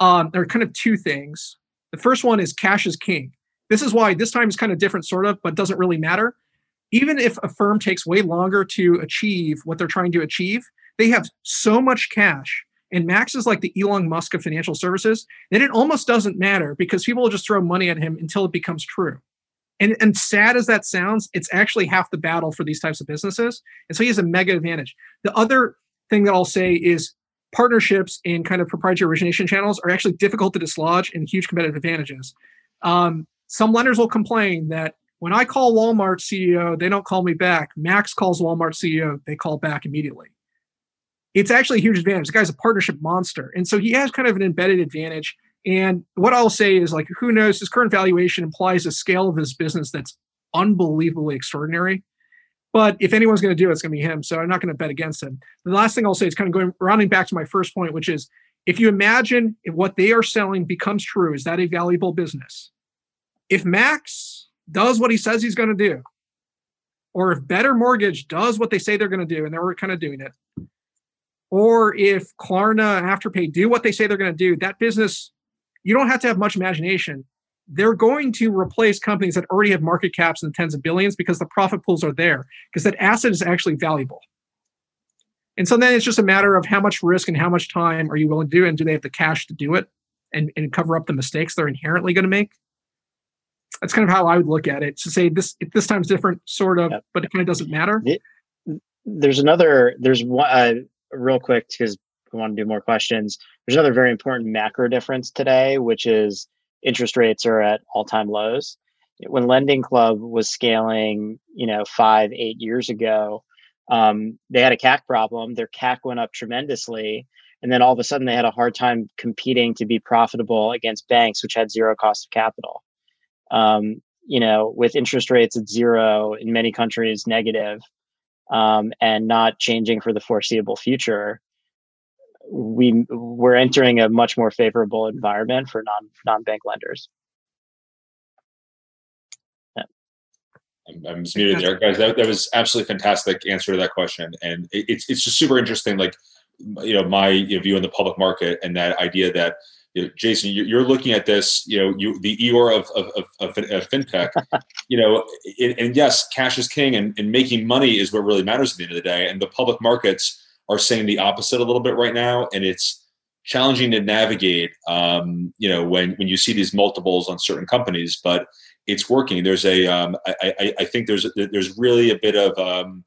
um, are kind of two things. The first one is cash is king. This is why this time is kind of different, sort of, but doesn't really matter even if a firm takes way longer to achieve what they're trying to achieve, they have so much cash. And Max is like the Elon Musk of financial services then it almost doesn't matter because people will just throw money at him until it becomes true. And, and sad as that sounds, it's actually half the battle for these types of businesses. And so he has a mega advantage. The other thing that I'll say is partnerships and kind of proprietary origination channels are actually difficult to dislodge and huge competitive advantages. Um, some lenders will complain that when I call Walmart CEO, they don't call me back. Max calls Walmart CEO, they call back immediately. It's actually a huge advantage. The guy's a partnership monster. And so he has kind of an embedded advantage. And what I'll say is like, who knows? His current valuation implies a scale of his business that's unbelievably extraordinary. But if anyone's going to do it, it's going to be him. So I'm not going to bet against him. The last thing I'll say is kind of going rounding back to my first point, which is if you imagine if what they are selling becomes true, is that a valuable business? If Max does what he says he's going to do, or if Better Mortgage does what they say they're going to do, and they're kind of doing it, or if Klarna and Afterpay do what they say they're going to do, that business, you don't have to have much imagination. They're going to replace companies that already have market caps in the tens of billions because the profit pools are there, because that asset is actually valuable. And so then it's just a matter of how much risk and how much time are you willing to do, and do they have the cash to do it and, and cover up the mistakes they're inherently going to make? that's kind of how I would look at it. To say this this time's different, sort of, yep. but it kind of doesn't matter. It, there's another. There's one uh, real quick because we want to do more questions. There's another very important macro difference today, which is interest rates are at all time lows. When Lending Club was scaling, you know, five eight years ago, um, they had a CAC problem. Their CAC went up tremendously. And then all of a sudden, they had a hard time competing to be profitable against banks, which had zero cost of capital um, you know, with interest rates at zero in many countries negative, um, and not changing for the foreseeable future, we we're entering a much more favorable environment for non non bank lenders. Yeah. I'm, I'm just muted there, guys. That, that was absolutely fantastic answer to that question, and it, it's it's just super interesting. Like, you know, my you know, view on the public market and that idea that you know, Jason, you're looking at this, you know, you the Eeyore of of, of, of fintech, <laughs> you know, and, and, yes, cash is king, and, and making money is what really matters at the end of the day. And the public markets are saying the opposite a little bit right now, and it's challenging to navigate. Um, you know, when when you see these multiples on certain companies, but it's working. There's a, um, I, I, I think there's there's really a bit of um,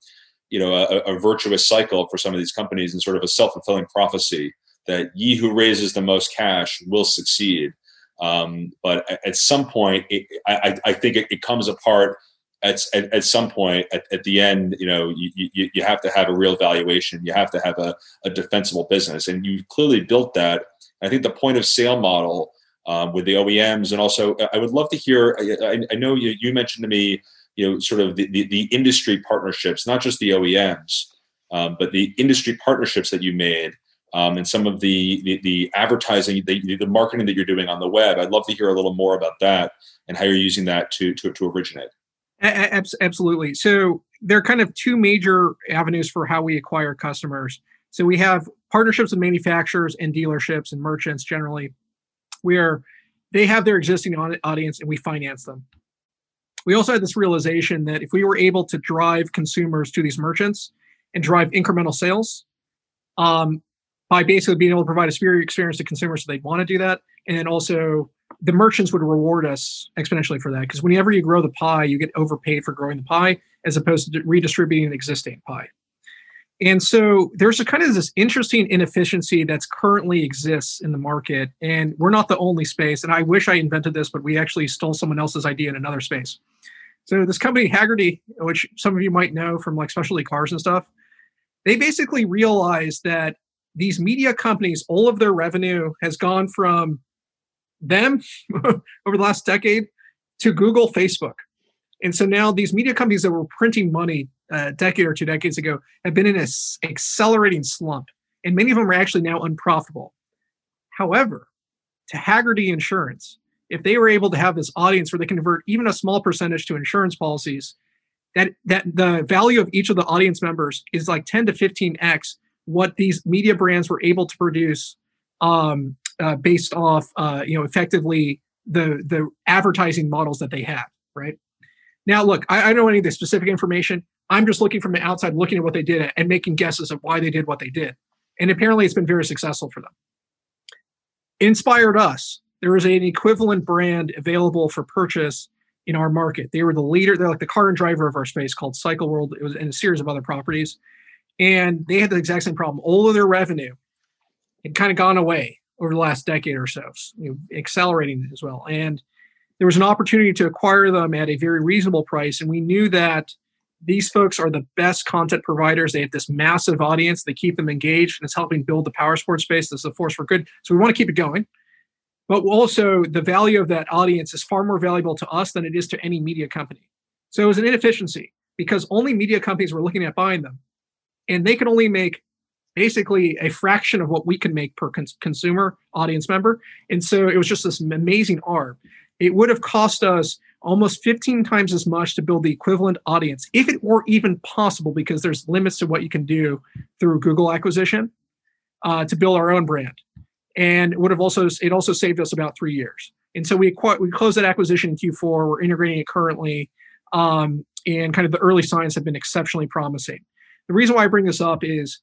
you know a, a virtuous cycle for some of these companies and sort of a self fulfilling prophecy that ye who raises the most cash will succeed. Um, but at some point, it, I, I, think it, it, comes apart. At, at, at some point, at, at, the end, you know, you, you, you, have to have a real valuation. You have to have a, a defensible business, and you clearly built that. I think the point of sale model um, with the OEMs, and also, I would love to hear. I, I know you, you mentioned to me, you know, sort of the, the, the industry partnerships, not just the OEMs, um, but the industry partnerships that you made um, and some of the the, the advertising, the, the marketing that you're doing on the web. I'd love to hear a little more about that and how you're using that to to, to originate. Absolutely. So there are kind of two major avenues for how we acquire customers. So we have partnerships with manufacturers and dealerships and merchants generally, where they have their existing audience and we finance them. We also had this realization that if we were able to drive consumers to these merchants and drive incremental sales, um, by basically being able to provide a superior experience to consumers so they'd want to do that. And also the merchants would reward us exponentially for that because whenever you grow the pie, you get overpaid for growing the pie as opposed to redistributing an existing pie. And so there's a kind of this interesting inefficiency that's currently exists in the market. And we're not the only space. And I wish I invented this, but we actually stole someone else's idea in another space. So this company, Hagerty, which some of you might know from like specialty cars and stuff, they basically realized that these media companies, all of their revenue has gone from them <laughs> over the last decade to Google, Facebook. And so now these media companies that were printing money uh, a decade or two decades ago have been in an accelerating slump. And many of them are actually now unprofitable. However, to Hagerty Insurance, if they were able to have this audience where they convert even a small percentage to insurance policies, that, that the value of each of the audience members is like 10 to 15x what these media brands were able to produce um, uh, based off, uh, you know, effectively the the advertising models that they had. Right now, look, I, I don't know any of the specific information. I'm just looking from the outside, looking at what they did and making guesses of why they did what they did. And apparently, it's been very successful for them. Inspired us. There was an equivalent brand available for purchase in our market. They were the leader. They're like the car and driver of our space called Cycle World. It was in a series of other properties. And they had the exact same problem. All of their revenue had kind of gone away over the last decade or so, you know, accelerating as well. And there was an opportunity to acquire them at a very reasonable price. And we knew that these folks are the best content providers. They have this massive audience. They keep them engaged, and it's helping build the power sports space. This is a force for good. So we want to keep it going. But also, the value of that audience is far more valuable to us than it is to any media company. So it was an inefficiency because only media companies were looking at buying them and they can only make basically a fraction of what we can make per cons- consumer audience member. And so it was just this amazing arm. It would have cost us almost 15 times as much to build the equivalent audience, if it were even possible, because there's limits to what you can do through Google acquisition uh, to build our own brand. And it would have also it also saved us about three years. And so we we closed that acquisition in Q4. We're integrating it currently, um, and kind of the early signs have been exceptionally promising. The reason why I bring this up is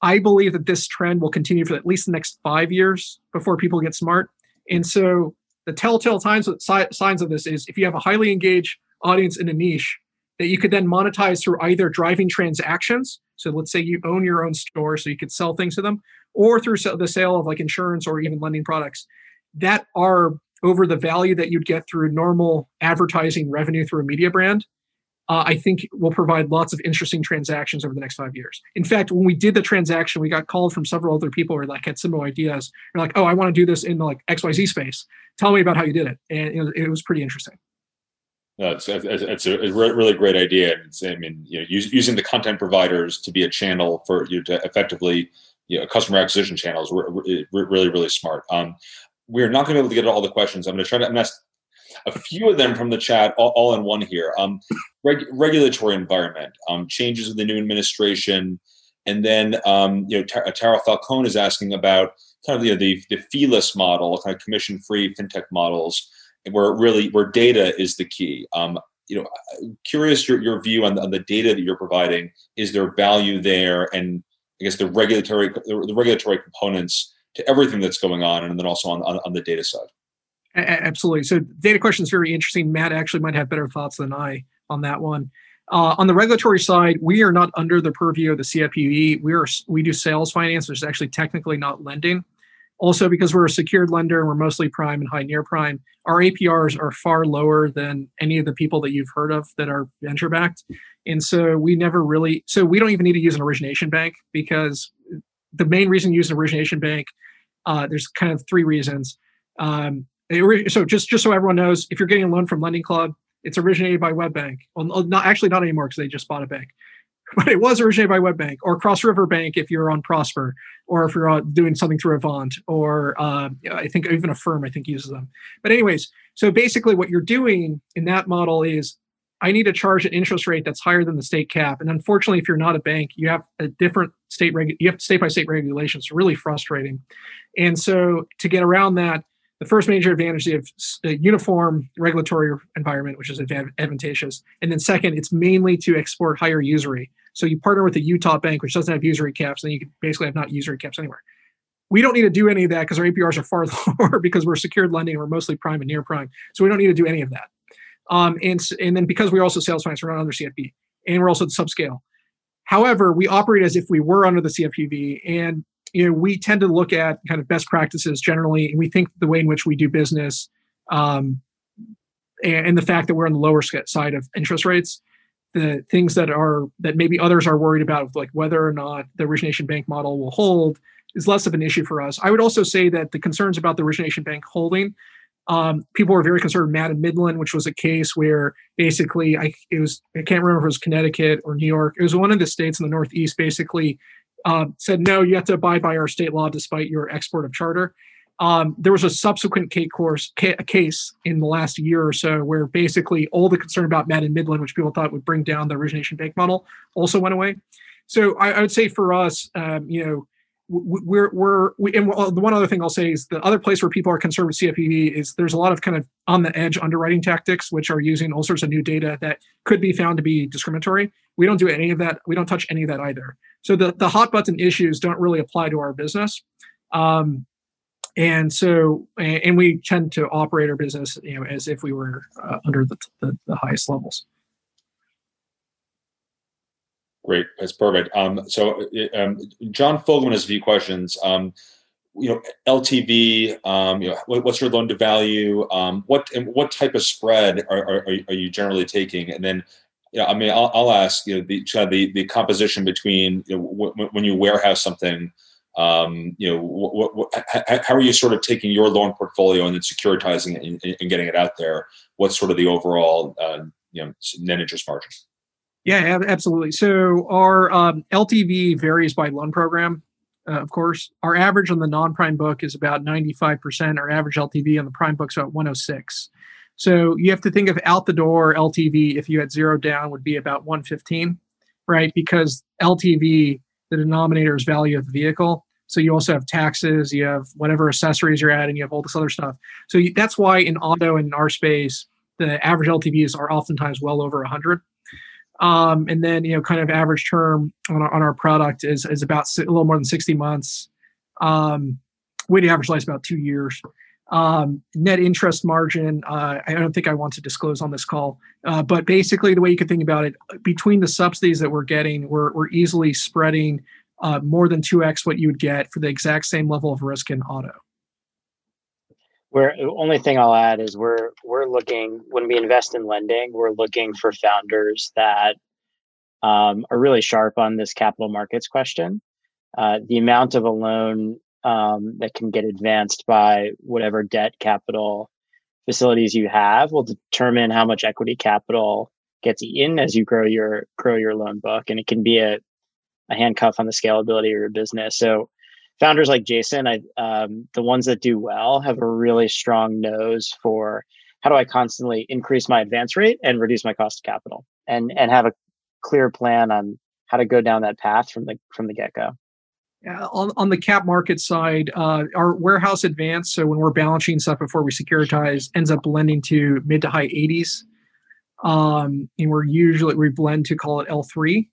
I believe that this trend will continue for at least the next five years before people get smart. And so the telltale signs of this is if you have a highly engaged audience in a niche that you could then monetize through either driving transactions. So let's say you own your own store, so you could sell things to them, or through the sale of like insurance or even lending products that are over the value that you'd get through normal advertising revenue through a media brand uh, I think will provide lots of interesting transactions over the next five years. In fact, when we did the transaction, we got called from several other people who like had similar ideas. They're like, "Oh, I want to do this in the like XYZ space. Tell me about how you did it." And it was, it was pretty interesting. No, it's, it's, a, really great idea. It's, I mean, you know, using the content providers to be a channel for you to effectively, you know, customer acquisition channels, really, really smart. Um, we're not going to be able to get to all the questions. I'm going to try to ask a few of them from the chat, all, all in one here. Um, reg- regulatory environment, um, changes with the new administration, and then um, you know Tara Falcone is asking about kind of you know, the the feeless model, kind of commission free fintech models, where really where data is the key. Um, you know, curious your, your view on the, on the data that you're providing. Is there value there, and I guess the regulatory the regulatory components to everything that's going on, and then also on on, on the data side. Absolutely. So data question is very interesting. Matt actually might have better thoughts than I on that one. Uh, on the regulatory side, we are not under the purview of the CFPB. We are we do sales finance, which is actually technically not lending. Also, because we're a secured lender and we're mostly prime and high near prime, our APRs are far lower than any of the people that you've heard of that are venture backed. And so we never really, so we don't even need to use an origination bank because the main reason you use an origination bank, uh, there's kind of three reasons. Um, so just just so everyone knows, if you're getting a loan from Lending Club, it's originated by WebBank. Well, not actually not anymore because they just bought a bank, <laughs> but it was originated by WebBank or Cross River Bank if you're on Prosper, or if you're doing something through Avant, or uh, I think even Affirm I think uses them. But anyways, so basically what you're doing in that model is I need to charge an interest rate that's higher than the state cap. And unfortunately, if you're not a bank, you have a different state reg- you have state by state regulations. It's really frustrating. And so to get around that, the first major advantage is a uniform regulatory environment, which is advantageous. And then second, it's mainly to export higher usury. So you partner with a Utah bank, which doesn't have usury caps, and you basically have not usury caps anywhere. We don't need to do any of that because our APRs are far <laughs> lower because we're secured lending. We're mostly prime and near prime. So we don't need to do any of that. Um, and, and then because we're also sales finance, we're not under CFP, and we're also at the subscale. However, we operate as if we were under the CFPB, and you know, we tend to look at kind of best practices generally, and we think the way in which we do business, um, and, and the fact that we're on the lower side of interest rates, the things that are that maybe others are worried about, like whether or not the origination bank model will hold, is less of an issue for us. I would also say that the concerns about the origination bank holding um, people were very concerned. About in Midland, which was a case where basically I it was I can't remember if it was Connecticut or New York. It was one of the states in the Northeast. Basically, uh, said, no, you have to abide by our state law despite your export of charter. Um, there was a subsequent case, course, ca- case in the last year or so where basically all the concern about Madden Midland, which people thought would bring down the origination bank model, also went away. So I, I would say for us, um, you know, we're we're we, and the one other thing I'll say is the other place where people are concerned with CFPB is there's a lot of kind of on the edge underwriting tactics which are using all sorts of new data that could be found to be discriminatory. We don't do any of that. We don't touch any of that either. So the the hot button issues don't really apply to our business. Um, and so and we tend to operate our business you know as if we were uh, under the, the, the highest levels Great, that's perfect. Um, so, um, John Fogelman has a few questions. Um, you know, LTV. Um, you know, what, what's your loan to value? Um, what and what type of spread are, are, are you generally taking? And then, you know, I mean, I'll, I'll ask you know the the, the composition between you know, w- when you warehouse something. Um, you know, what, what, how are you sort of taking your loan portfolio and then securitizing it and, and getting it out there? What's sort of the overall uh, you know net interest margin? Yeah, absolutely. So our um, LTV varies by loan program, uh, of course. Our average on the non-prime book is about 95%. Our average LTV on the prime book is about 106. So you have to think of out the door LTV if you had zero down would be about 115, right? Because LTV, the denominator is value of the vehicle. So you also have taxes, you have whatever accessories you're adding, you have all this other stuff. So you, that's why in auto and in our space, the average LTVs are oftentimes well over 100. Um, and then, you know, kind of average term on our, on our product is, is about a little more than 60 months. Um, weighted average life is about two years. Um, net interest margin, uh, I don't think I want to disclose on this call, uh, but basically the way you can think about it, between the subsidies that we're getting, we're, we're easily spreading uh, more than 2x what you would get for the exact same level of risk in auto. We're only thing I'll add is we're we're looking when we invest in lending, we're looking for founders that um, are really sharp on this capital markets question. Uh, the amount of a loan um, that can get advanced by whatever debt capital facilities you have will determine how much equity capital gets in as you grow your grow your loan book, and it can be a a handcuff on the scalability of your business. So founders like Jason, I um, the ones that do well have a really strong nose for how do I constantly increase my advance rate and reduce my cost of capital, and and have a clear plan on how to go down that path from the from the get go. Uh, on, on the cap market side, uh, our warehouse advance, so when we're balancing stuff before we securitize, ends up blending to mid to high 80s. Um, and we're usually, we blend to call it L3.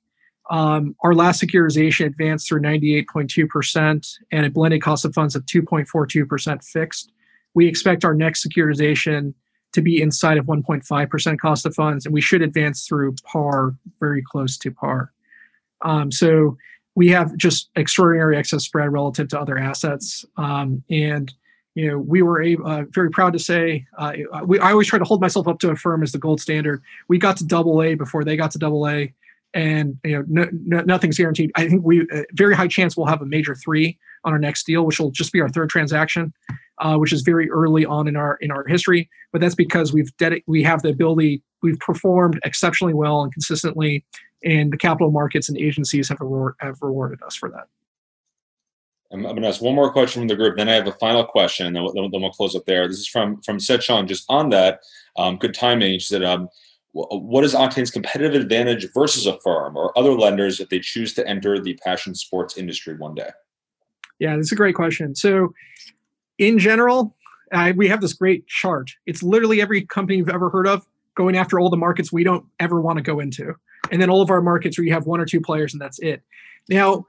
Um, our last securitization advanced through 98.2% and a blended cost of funds of 2.42% fixed. We expect our next securitization to be inside of 1.5% cost of funds, and we should advance through par, very close to par. Um, so we have just extraordinary excess spread relative to other assets. Um, and you know, we were uh, very proud to say, uh, we, I always try to hold myself up to Affirm as the gold standard. We got to double A before they got to double A and you know no, no, nothing's guaranteed. I think we uh, very high chance we'll have a major three on our next deal, which will just be our third transaction, uh, which is very early on in our in our history. But that's because we've dedi- we have the ability we've performed exceptionally well and consistently, and the capital markets and agencies have reward, have rewarded us for that. I'm, I'm going to ask one more question from the group. Then I have a final question, and then we'll, then we'll close up there. This is from from Sechan. Just on that, um, good timing. She said. Um, what is Octane's competitive advantage versus Affirm or other lenders if they choose to enter the passion sports industry one day? Yeah, that's a great question. So, in general, uh, we have this great chart. It's literally every company you've ever heard of going after all the markets we don't ever want to go into. And then all of our markets where you have one or two players and that's it. Now,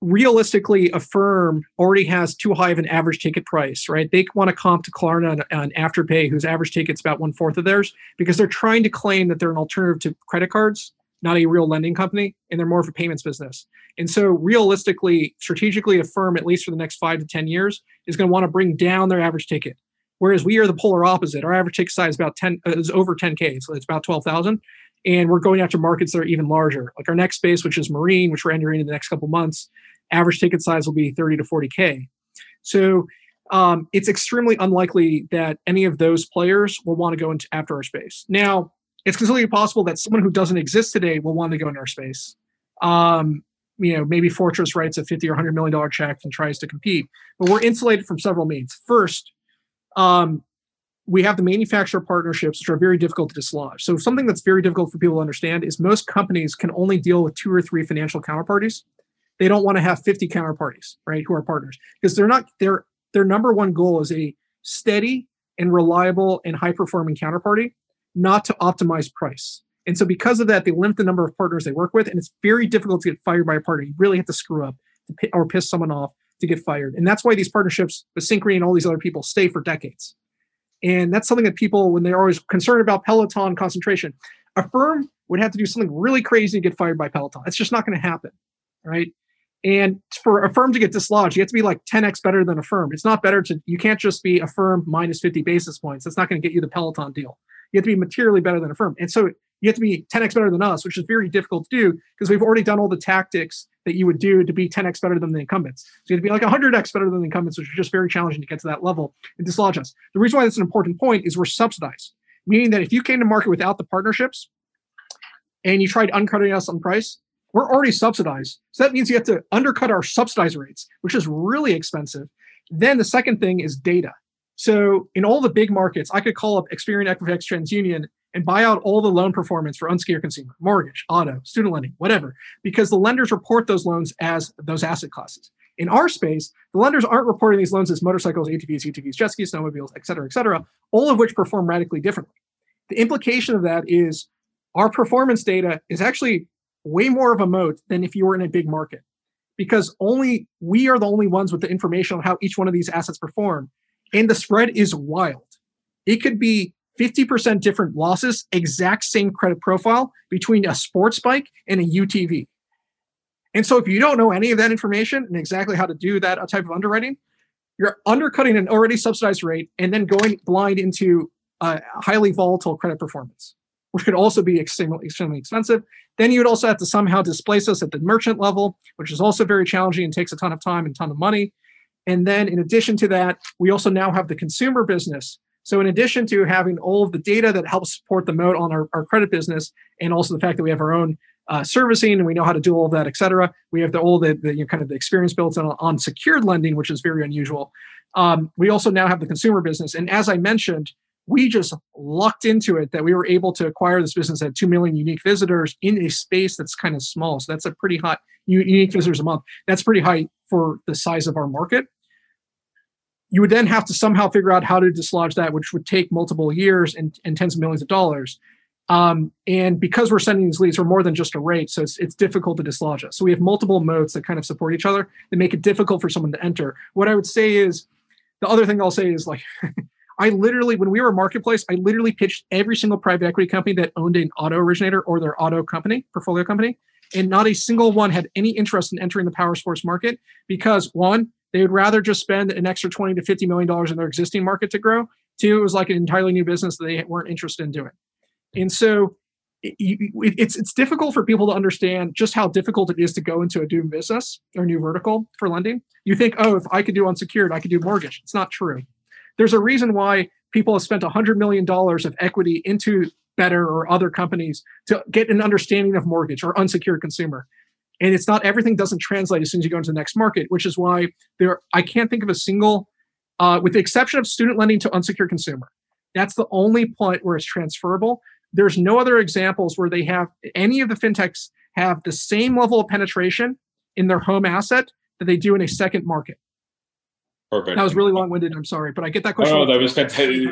realistically, Affirm already has too high of an average ticket price, right? They want to comp to Klarna and, Afterpay, whose average ticket's about one fourth of theirs, because they're trying to claim that they're an alternative to credit cards, not a real lending company, and they're more of a payments business. And so, realistically, strategically, Affirm, at least for the next five to 10 years, is going to want to bring down their average ticket. Whereas we are the polar opposite. Our average ticket size is about 10 uh, is over 10k, so it's about 12,000 and we're going after markets that are even larger. Like our next space, which is marine, which we're entering in the next couple months, average ticket size will be 30 to 40K. So um, it's extremely unlikely that any of those players will want to go into after our space. Now, it's completely possible that someone who doesn't exist today will want to go in our space. Um, you know, maybe Fortress writes a 50 or 100 million dollar check and tries to compete, but we're insulated from several means. First, um, we have the manufacturer partnerships, which are very difficult to dislodge. So, something that's very difficult for people to understand is most companies can only deal with two or three financial counterparties they don't want to have 50 counterparties, right, who are partners because they're not their their number one goal is a steady and reliable and high performing counterparty, not to optimize price. And so because of that, they limit the number of partners they work with, and it's very difficult to get fired by a partner. You really have to screw up or piss someone off to get fired. And that's why these partnerships with Synchrony and all these other people stay for decades. And that's something that people, when they're always concerned about Peloton concentration, Affirm would have to do something really crazy to get fired by Peloton. It's just not going to happen, right? And for Affirm to get dislodged, you have to be like 10x better than Affirm. It's not better to, you can't just be Affirm minus 50 basis points. That's not going to get you the Peloton deal. You have to be materially better than Affirm. And so you have to be 10x better than us, which is very difficult to do because we've already done all the tactics that you would do to be 10x better than the incumbents. So you have to be like 100x better than the incumbents, which is just very challenging to get to that level and dislodge us. The reason why that's an important point is we're subsidized, meaning that if you came to market without the partnerships and you tried uncutting us on price, we're already subsidized. So that means you have to undercut our subsidized rates, which is really expensive. Then the second thing is data. So in all the big markets, I could call up Experian, Equifax, TransUnion, and buy out all the loan performance for unsecured consumer, mortgage, auto, student lending, whatever, because the lenders report those loans as those asset classes. In our space, the lenders aren't reporting these loans as motorcycles, ATVs, UTVs, jet skis, snowmobiles, et cetera, et cetera, all of which perform radically differently. The implication of that is our performance data is actually way more of a moat than if you were in a big market because only we are the only ones with the information on how each one of these assets perform and the spread is wild it could be 50% different losses exact same credit profile between a sports bike and a utv and so if you don't know any of that information and exactly how to do that type of underwriting you're undercutting an already subsidized rate and then going blind into a highly volatile credit performance which could also be extremely, extremely expensive. Then you would also have to somehow displace us at the merchant level, which is also very challenging and takes a ton of time and ton of money. And then in addition to that, we also now have the consumer business. So in addition to having all of the data that helps support the moat on our, our credit business, and also the fact that we have our own uh, servicing and we know how to do all of that, et cetera, we have the all the, the you know, kind of the experience built on, on secured lending, which is very unusual. Um, we also now have the consumer business. And as I mentioned, we just lucked into it that we were able to acquire this business at 2 million unique visitors in a space that's kind of small. So that's a pretty hot unique visitors a month. That's pretty high for the size of our market. You would then have to somehow figure out how to dislodge that, which would take multiple years and, and tens of millions of dollars. Um, and because we're sending these leads, we're more than just a rate, so it's, it's difficult to dislodge us. So we have multiple modes that kind of support each other that make it difficult for someone to enter. What I would say is, the other thing I'll say is like, <laughs> I literally, when we were a marketplace, I literally pitched every single private equity company that owned an auto originator or their auto company, portfolio company, and not a single one had any interest in entering the power sports market because one, they would rather just spend an extra 20 to 50 million dollars in their existing market to grow. Two, it was like an entirely new business that they weren't interested in doing. And so it's it's difficult for people to understand just how difficult it is to go into a new business or new vertical for lending. You think, oh, if I could do unsecured, I could do mortgage. It's not true. There's a reason why people have spent $100 million of equity into Better or other companies to get an understanding of mortgage or unsecured consumer. And it's not everything doesn't translate as soon as you go into the next market, which is why there I can't think of a single, uh, with the exception of student lending to unsecured consumer. That's the only point where it's transferable. There's no other examples where they have any of the fintechs have the same level of penetration in their home asset that they do in a second market. Perfect. That was really long-winded. I'm sorry, but I get that question. Oh, that was fantastic.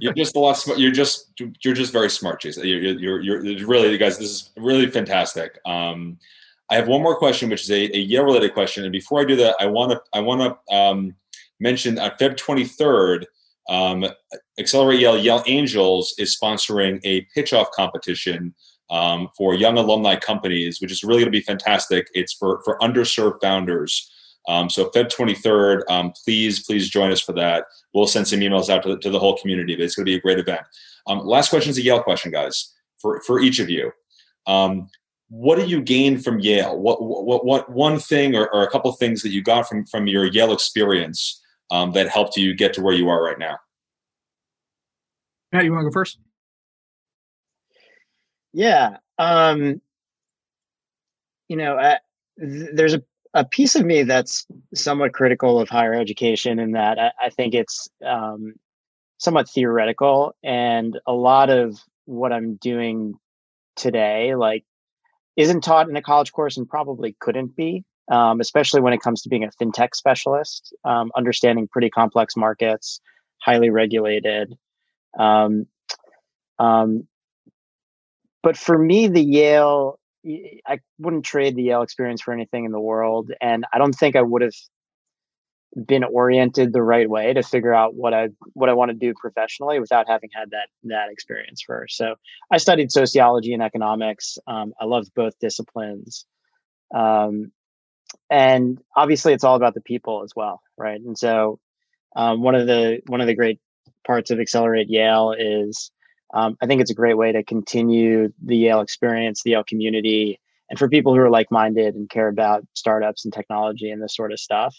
You're just a lot. You're just you're just very smart, Jason. You're you're, you're, really, guys. This is really fantastic. Um, I have one more question, which is a, a Yale related question. And before I do that, I want to I want to um, mention on Feb 23rd, um, Accelerate Yale Yale Angels is sponsoring a pitch off competition um, for young alumni companies, which is really going to be fantastic. It's for for underserved founders. Um, so Feb 23rd, um, please, please join us for that. We'll send some emails out to the, to the whole community. But it's going to be a great event. Um, last question is a Yale question, guys, for, for each of you. Um, what do you gain from Yale? What, what, what one thing or, or a couple things that you got from, from your Yale experience um, that helped you get to where you are right now? Matt, you want to go first? Yeah. Um, you know, I, th- there's a a piece of me that's somewhat critical of higher education in that I, I think it's um, somewhat theoretical, and a lot of what I'm doing today, like, isn't taught in a college course and probably couldn't be, um, especially when it comes to being a fintech specialist, um, understanding pretty complex markets, highly regulated. Um, um but for me, the Yale I wouldn't trade the Yale experience for anything in the world, and I don't think I would have been oriented the right way to figure out what I what I want to do professionally without having had that that experience first. So I studied sociology and economics. Um, I loved both disciplines, um, and obviously it's all about the people as well, right? And so um, one of the one of the great parts of Accelerate Yale is um, I think it's a great way to continue the Yale experience, the Yale community, and for people who are like-minded and care about startups and technology and this sort of stuff.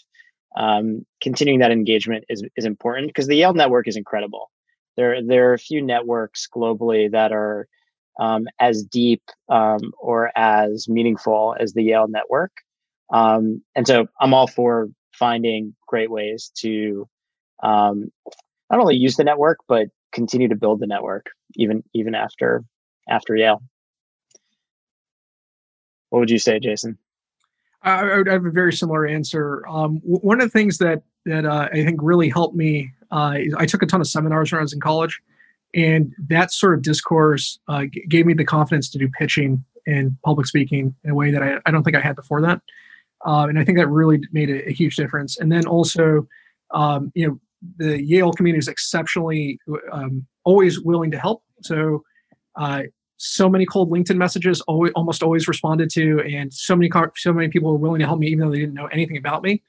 Um, continuing that engagement is is important because the Yale network is incredible. There there are a few networks globally that are um, as deep um, or as meaningful as the Yale network, um, and so I'm all for finding great ways to um, not only use the network but continue to build the network even even after after Yale. What would you say, Jason? I, would have a very similar answer. Um, one of the things that that uh, I think really helped me, uh, I took a ton of seminars when I was in college, and that sort of discourse uh, g- gave me the confidence to do pitching and public speaking in a way that I, I don't think I had before that. Um, and I think that really made a, a huge difference. And then also, um, you know, the Yale community is exceptionally um, always willing to help. So, uh, so many cold LinkedIn messages, always, almost always responded to, and so many car- so many people were willing to help me, even though they didn't know anything about me.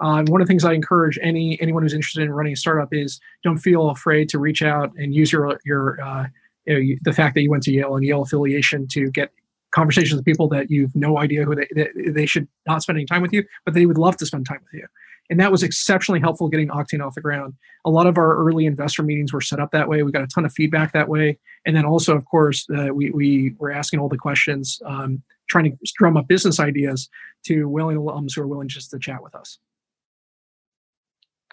Uh, one of the things I encourage any anyone who's interested in running a startup is don't feel afraid to reach out and use your your uh, you know, the fact that you went to Yale and Yale affiliation to get conversations with people that you've no idea who they, they should not spend any time with you, but they would love to spend time with you and that was exceptionally helpful getting Octane off the ground. A lot of our early investor meetings were set up that way. We got a ton of feedback that way, and then also, of course, uh, we we were asking all the questions, um, trying to drum up business ideas to willing alums who are willing just to chat with us.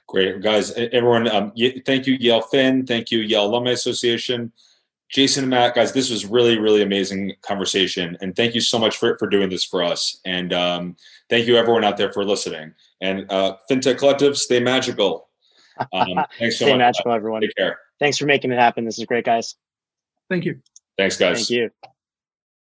Great, guys. Everyone, um, thank you, Yale Fin. Thank you, Yale Alumni Association. Jason and Matt, guys, this was really, really amazing conversation, and thank you so much for for doing this for us. And um, thank you, everyone out there, for listening. And uh, FinTech Collective, stay magical. Um, <laughs> thanks so Stay much. magical, everyone. Take care. Thanks for making it happen. This is great, guys. Thank you. Thanks, guys. Thank you.